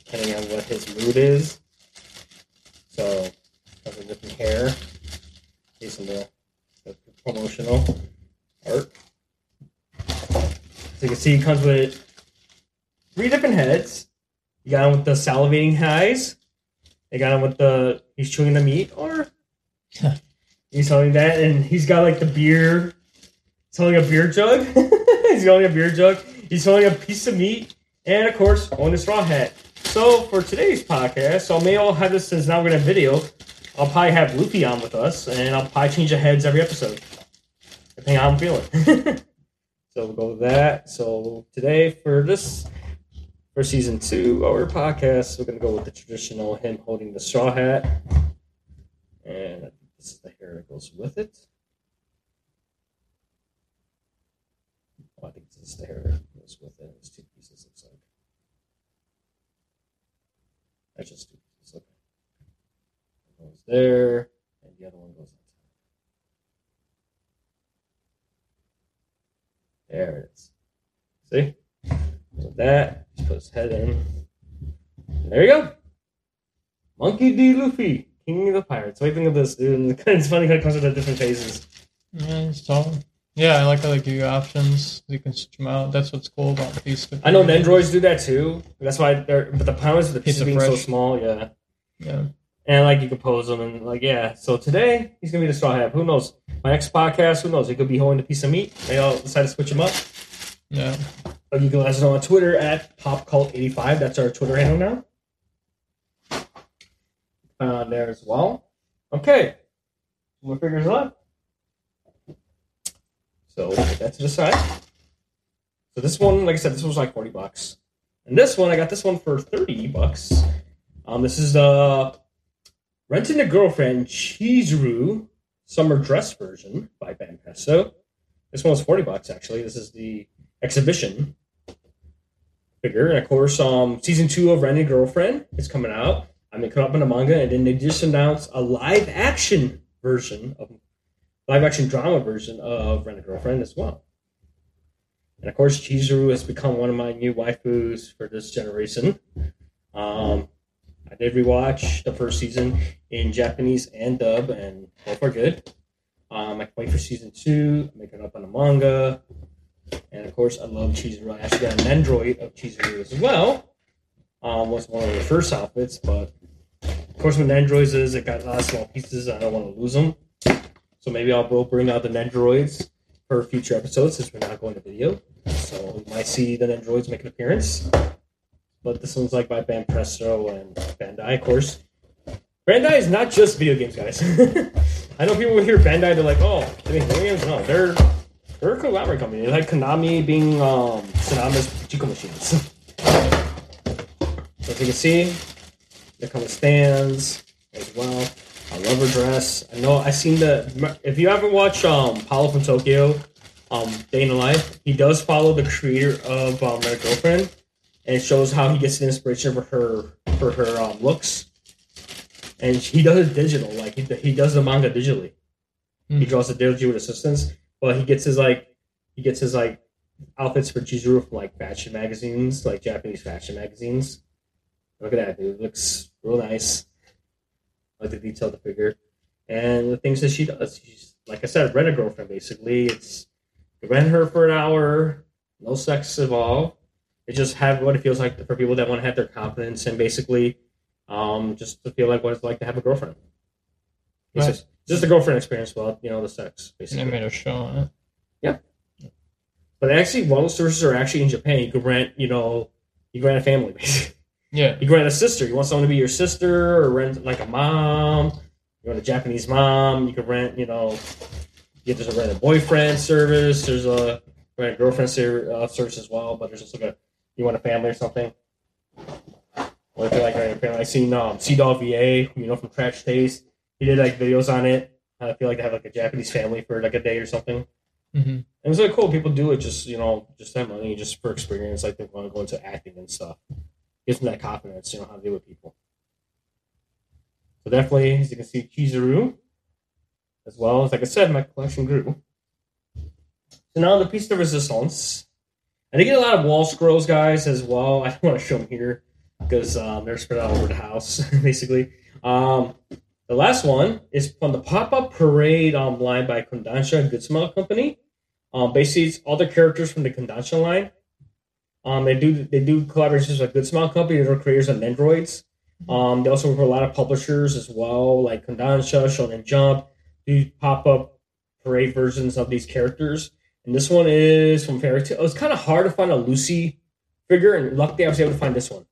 depending on what his mood is. So, has a different hair. Of the, the promotional art. So you can see it comes with three different heads. You got him with the salivating eyes. You got him with the he's chewing the meat, or he's holding that, and he's got like the beer. Holding a beer jug. he's holding a beer jug. He's holding a piece of meat, and of course, on a straw hat. So for today's podcast, so maybe I'll have this since now we're gonna video. I'll probably have Luffy on with us, and I'll probably change the heads every episode, depending on how I'm feeling. so we'll go with that. So today for this for season two of our podcast, we're gonna go with the traditional him holding the straw hat, and this is the hair that goes with it. Is the hair that goes with it. It's two pieces. Looks like. That's just two pieces. Okay. One goes there, and the other one goes on top. There it is. See? With that, just put his head in. And there you go. Monkey D. Luffy, King of the Pirates. What do you think of this, dude? It's funny how it comes with different phases. Yeah, it's tall. Yeah, I like how they give you options. You can switch them out. That's what's cool about these. I know Nendroids do that too. That's why they're, but the pounds of the pieces Pizza being so small, yeah. Yeah. And like you can pose them and like yeah. So today he's gonna be the straw hat. Who knows? My next podcast, who knows? He could be holding a piece of meat. They I'll decide to switch him up. Yeah. But you can let us know on Twitter at popcult85. That's our Twitter handle now. Uh, there as well. Okay. More figures left. So put that to the side. So this one, like I said, this was like 40 bucks. And this one, I got this one for 30 bucks. Um, this is the Renting a Girlfriend Chizuru Summer Dress version by Banpresto. This one was 40 bucks actually. This is the exhibition figure. And of course, um, season two of Renting a Girlfriend is coming out. I'm mean, coming up in the manga, and then they just announced a live action version of live action drama version of Rent a Girlfriend as well. And of course, Chizuru has become one of my new waifus for this generation. Um, I did rewatch the first season in Japanese and dub, and both are good. Um, I can wait for season two. I'm making up on the manga. And of course, I love Chizuru. I actually got an Android of Chizuru as well. Um, was one of the first outfits, but of course, with Nendroids is it got a lot of small pieces. I don't want to lose them. So maybe I'll will bring out the Nendroids for future episodes since we're not going to video. So you might see the Nendroids make an appearance. But this one's like by Banpresto and Bandai, of course. Bandai is not just video games, guys. I know people hear Bandai, they're like, oh, they make video games? No, they're they're a conglomerate company. They're like Konami being um, synonymous with Chico machines. so as you can see, there come with stands as well. I love her dress. I know I seen the. If you ever watch um Paolo from Tokyo, um Day in the Life, he does follow the creator of um Red Girlfriend, and it shows how he gets the inspiration for her for her um, looks. And he does it digital, like he, he does the manga digitally. He Hmm. draws it digitally with assistance, but he gets his like he gets his like outfits for Chizuru from like fashion magazines, like Japanese fashion magazines. Look at that, dude. Looks real nice. Like the detail of the figure. And the things that she does. She's like I said, rent a girlfriend basically. It's rent her for an hour, no sex involved. It just have what it feels like for people that want to have their confidence and basically um, just to feel like what it's like to have a girlfriend. It's Right. just, just a girlfriend experience without, you know, the sex, And they basically. made a show on it. Yeah, but actually, while those services are actually in Japan, you could rent, you know, you can rent a family, basically. Yeah. You can rent a sister. You want someone to be your sister, or rent like a mom. You want a Japanese mom. You can rent, you know, you there's a rent a boyfriend service. There's a rent a girlfriend ser- uh, service as well. But there's also like a you want a family or something. Or if you like a family, I seen um, CDawgVA, you know, from Trash Taste. He did like videos on it. I feel like they have like a Japanese family for like a day or something. hmm And it's like cool. People do it just you know just that money, just for experience. Like they want to go into acting and stuff. Gives them that confidence, you know how to deal with people. So definitely, as you can see, Chizuru, as well as like I said, my collection grew. So now the piece de resistance. And they get a lot of wall scrolls, guys, as well. I don't want to show them here because um, they're spread out over the house, basically. Um, the last one is from the pop up parade um, line by Kodansha Good Smile Company. Um, basically, it's all the characters from the Kodansha line. Um, they do they do collaborations with Good Smile Company's They're creators on Nendroids. Um, they also work with a lot of publishers as well, like Kodansha, Shonen Jump. Do pop up parade versions of these characters. And this one is from Fairy Tail. It was kind of hard to find a Lucy figure, and luckily I was able to find this one.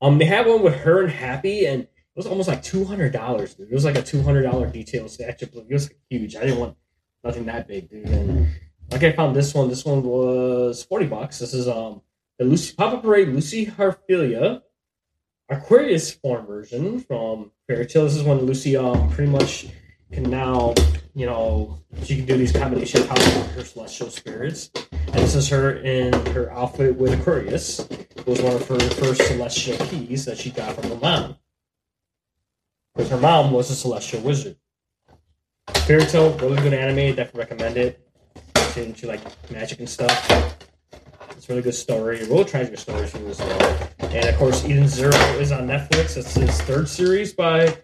Um, they have one with her and Happy, and it was almost like two hundred dollars. It was like a two hundred dollar detail statue. It was huge. I didn't want nothing that big, dude. And like I found this one. This one was forty bucks. This is um the Lucy Pop Up Parade Lucy Heartfilia Aquarius form version from Fairy Tail. This is when Lucy um pretty much can now you know she can do these combination powers with her celestial spirits. And this is her in her outfit with Aquarius. It was one of her first celestial keys that she got from her mom. Because her mom was a celestial wizard. Fairy Tail, really good anime. Definitely recommend it. Into like magic and stuff. It's a really good story. Really tragic story too as. And of course, Eden Zero is on Netflix. It's his third series by.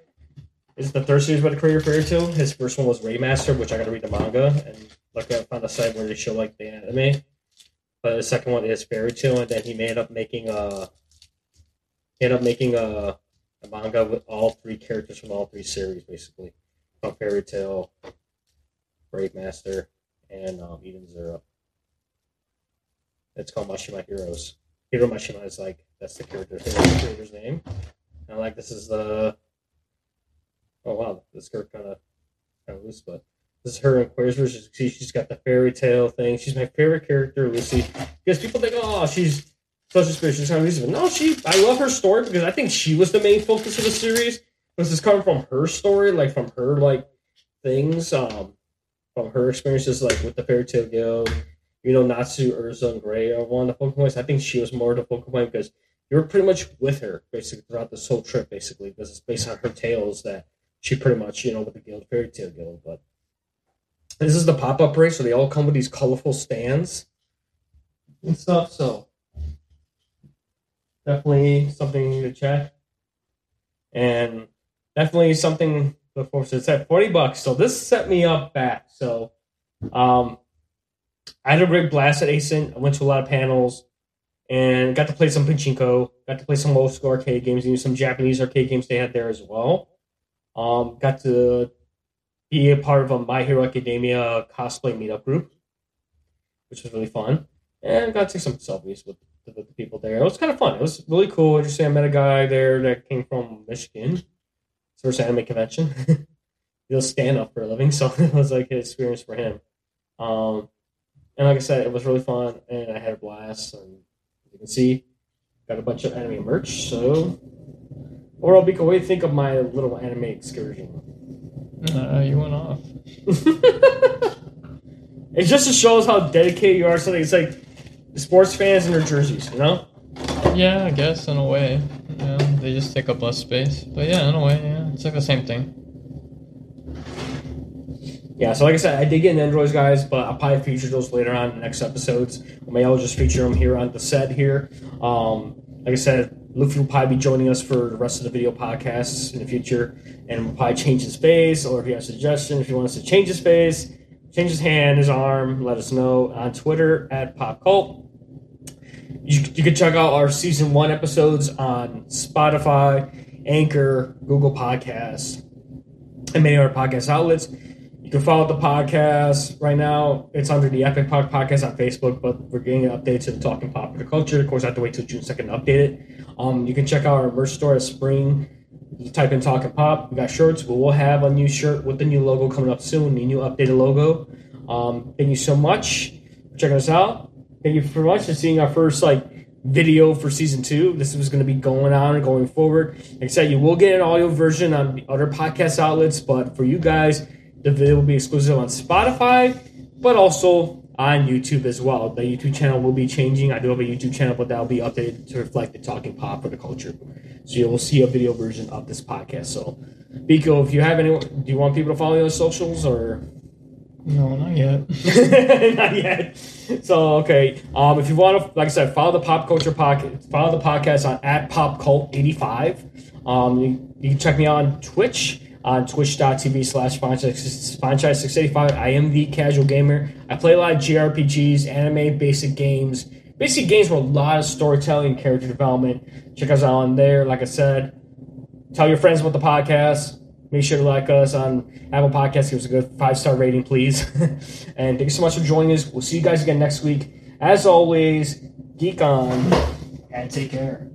Is the third series by the creator of Fairy Tail. His first one was Rave Master, which I got to read the manga, and like I found a site where they show like the anime. But the second one is Fairy Tail, and then he ended up making a. He ended up making a, a manga with all three characters from all three series, basically, from Fairy Tail, Brave Master, and um, Zero. It's called Mashima Heroes. Hiro Mashima is like that's the character the name. And like this is the oh wow, this skirt kind of kind of loose, but this is her in version. See, she's got the Fairy Tail thing. She's my favorite character, Lucy, because people think, oh, she's such a spirit. She's kind of easy, but no, she. I love her story because I think she was the main focus of the series. This is coming from her story, like from her like things, um, from her experiences, like with the Fairy Tail Guild. You know, Natsu, Erza, and Gray are one of the focal points. I think she was more the focal point because you were pretty much with her basically throughout this whole trip, basically, because it's based on her tales that she pretty much, you know, with the Guild, Fairy Tail Guild. But this is the pop up race, so they all come with these colorful stands and stuff. So definitely something to check, and definitely something before. So it's at forty bucks. So this set me up back. So um, I had a great blast at ACen. I went to a lot of panels and got to play some pachinko. Got to play some old school arcade games and some Japanese arcade games they had there as well. Um, got to be a part of a My Hero Academia cosplay meetup group, which was really fun. And got to take some selfies with, with the people there. It was kind of fun. It was really cool. Interesting. I met a guy there that came from Michigan. First anime convention. He'll stand up for a living, so it was like an experience for him. Um, and like I said, it was really fun, and I had a blast. And you can see, got a bunch of anime merch. So, overall, Biko, what do you think of my little anime excursion? Uh, you went off. it just shows how dedicated you are. to Something it's like sports fans and their jerseys, you know. Yeah, I guess in a way. Yeah, they just take up less space. But yeah, in a way, yeah, it's like the same thing. Yeah, so like I said, I did get an Androids, guys, but I'll probably feature those later on in the next episodes. Or maybe I'll just feature them here on the set here. Um, like I said, Luffy will probably be joining us for the rest of the video podcasts in the future, and we'll probably change his face, or if you have a suggestion, if you want us to change his face, change his hand, his arm, let us know on Twitter at Pop Cult. You, you can check out our season one episodes on Spotify, Anchor, Google Podcasts, and many other podcast outlets. You can follow the podcast right now. It's under the Epic Pop Podcast on Facebook, but we're getting an update to the Talking Popular Culture. Of course, I have to wait till June 2nd to update it. Um, you can check out our merch store at Spring. You type in Talking Pop. We got shirts, but we'll have a new shirt with the new logo coming up soon, the new updated logo. Um, thank you so much for checking us out. Thank you for seeing our first like video for season two. This is going to be going on and going forward. Like I said, you will get an audio version on the other podcast outlets, but for you guys, the video will be exclusive on Spotify, but also on YouTube as well. The YouTube channel will be changing. I do have a YouTube channel, but that will be updated to reflect the talking pop for the culture. So you will see a video version of this podcast. So, Biko, if you have any, do you want people to follow your socials or? No, not yet. Not yet. So okay. Um, if you want to, like I said, follow the pop culture podcast. Follow the podcast on at Pop Cult eighty five. Um, you, you can check me out on Twitch on twitch.tv slash franchise six eighty five. I am the casual gamer. I play a lot of JRPGs, anime, basic games, basic games with a lot of storytelling and character development. Check us out on there. Like I said, tell your friends about the podcast. Make sure to like us on Apple Podcasts. Give us a good five star rating, please. and thank you so much for joining us. We'll see you guys again next week. As always, geek on And take care.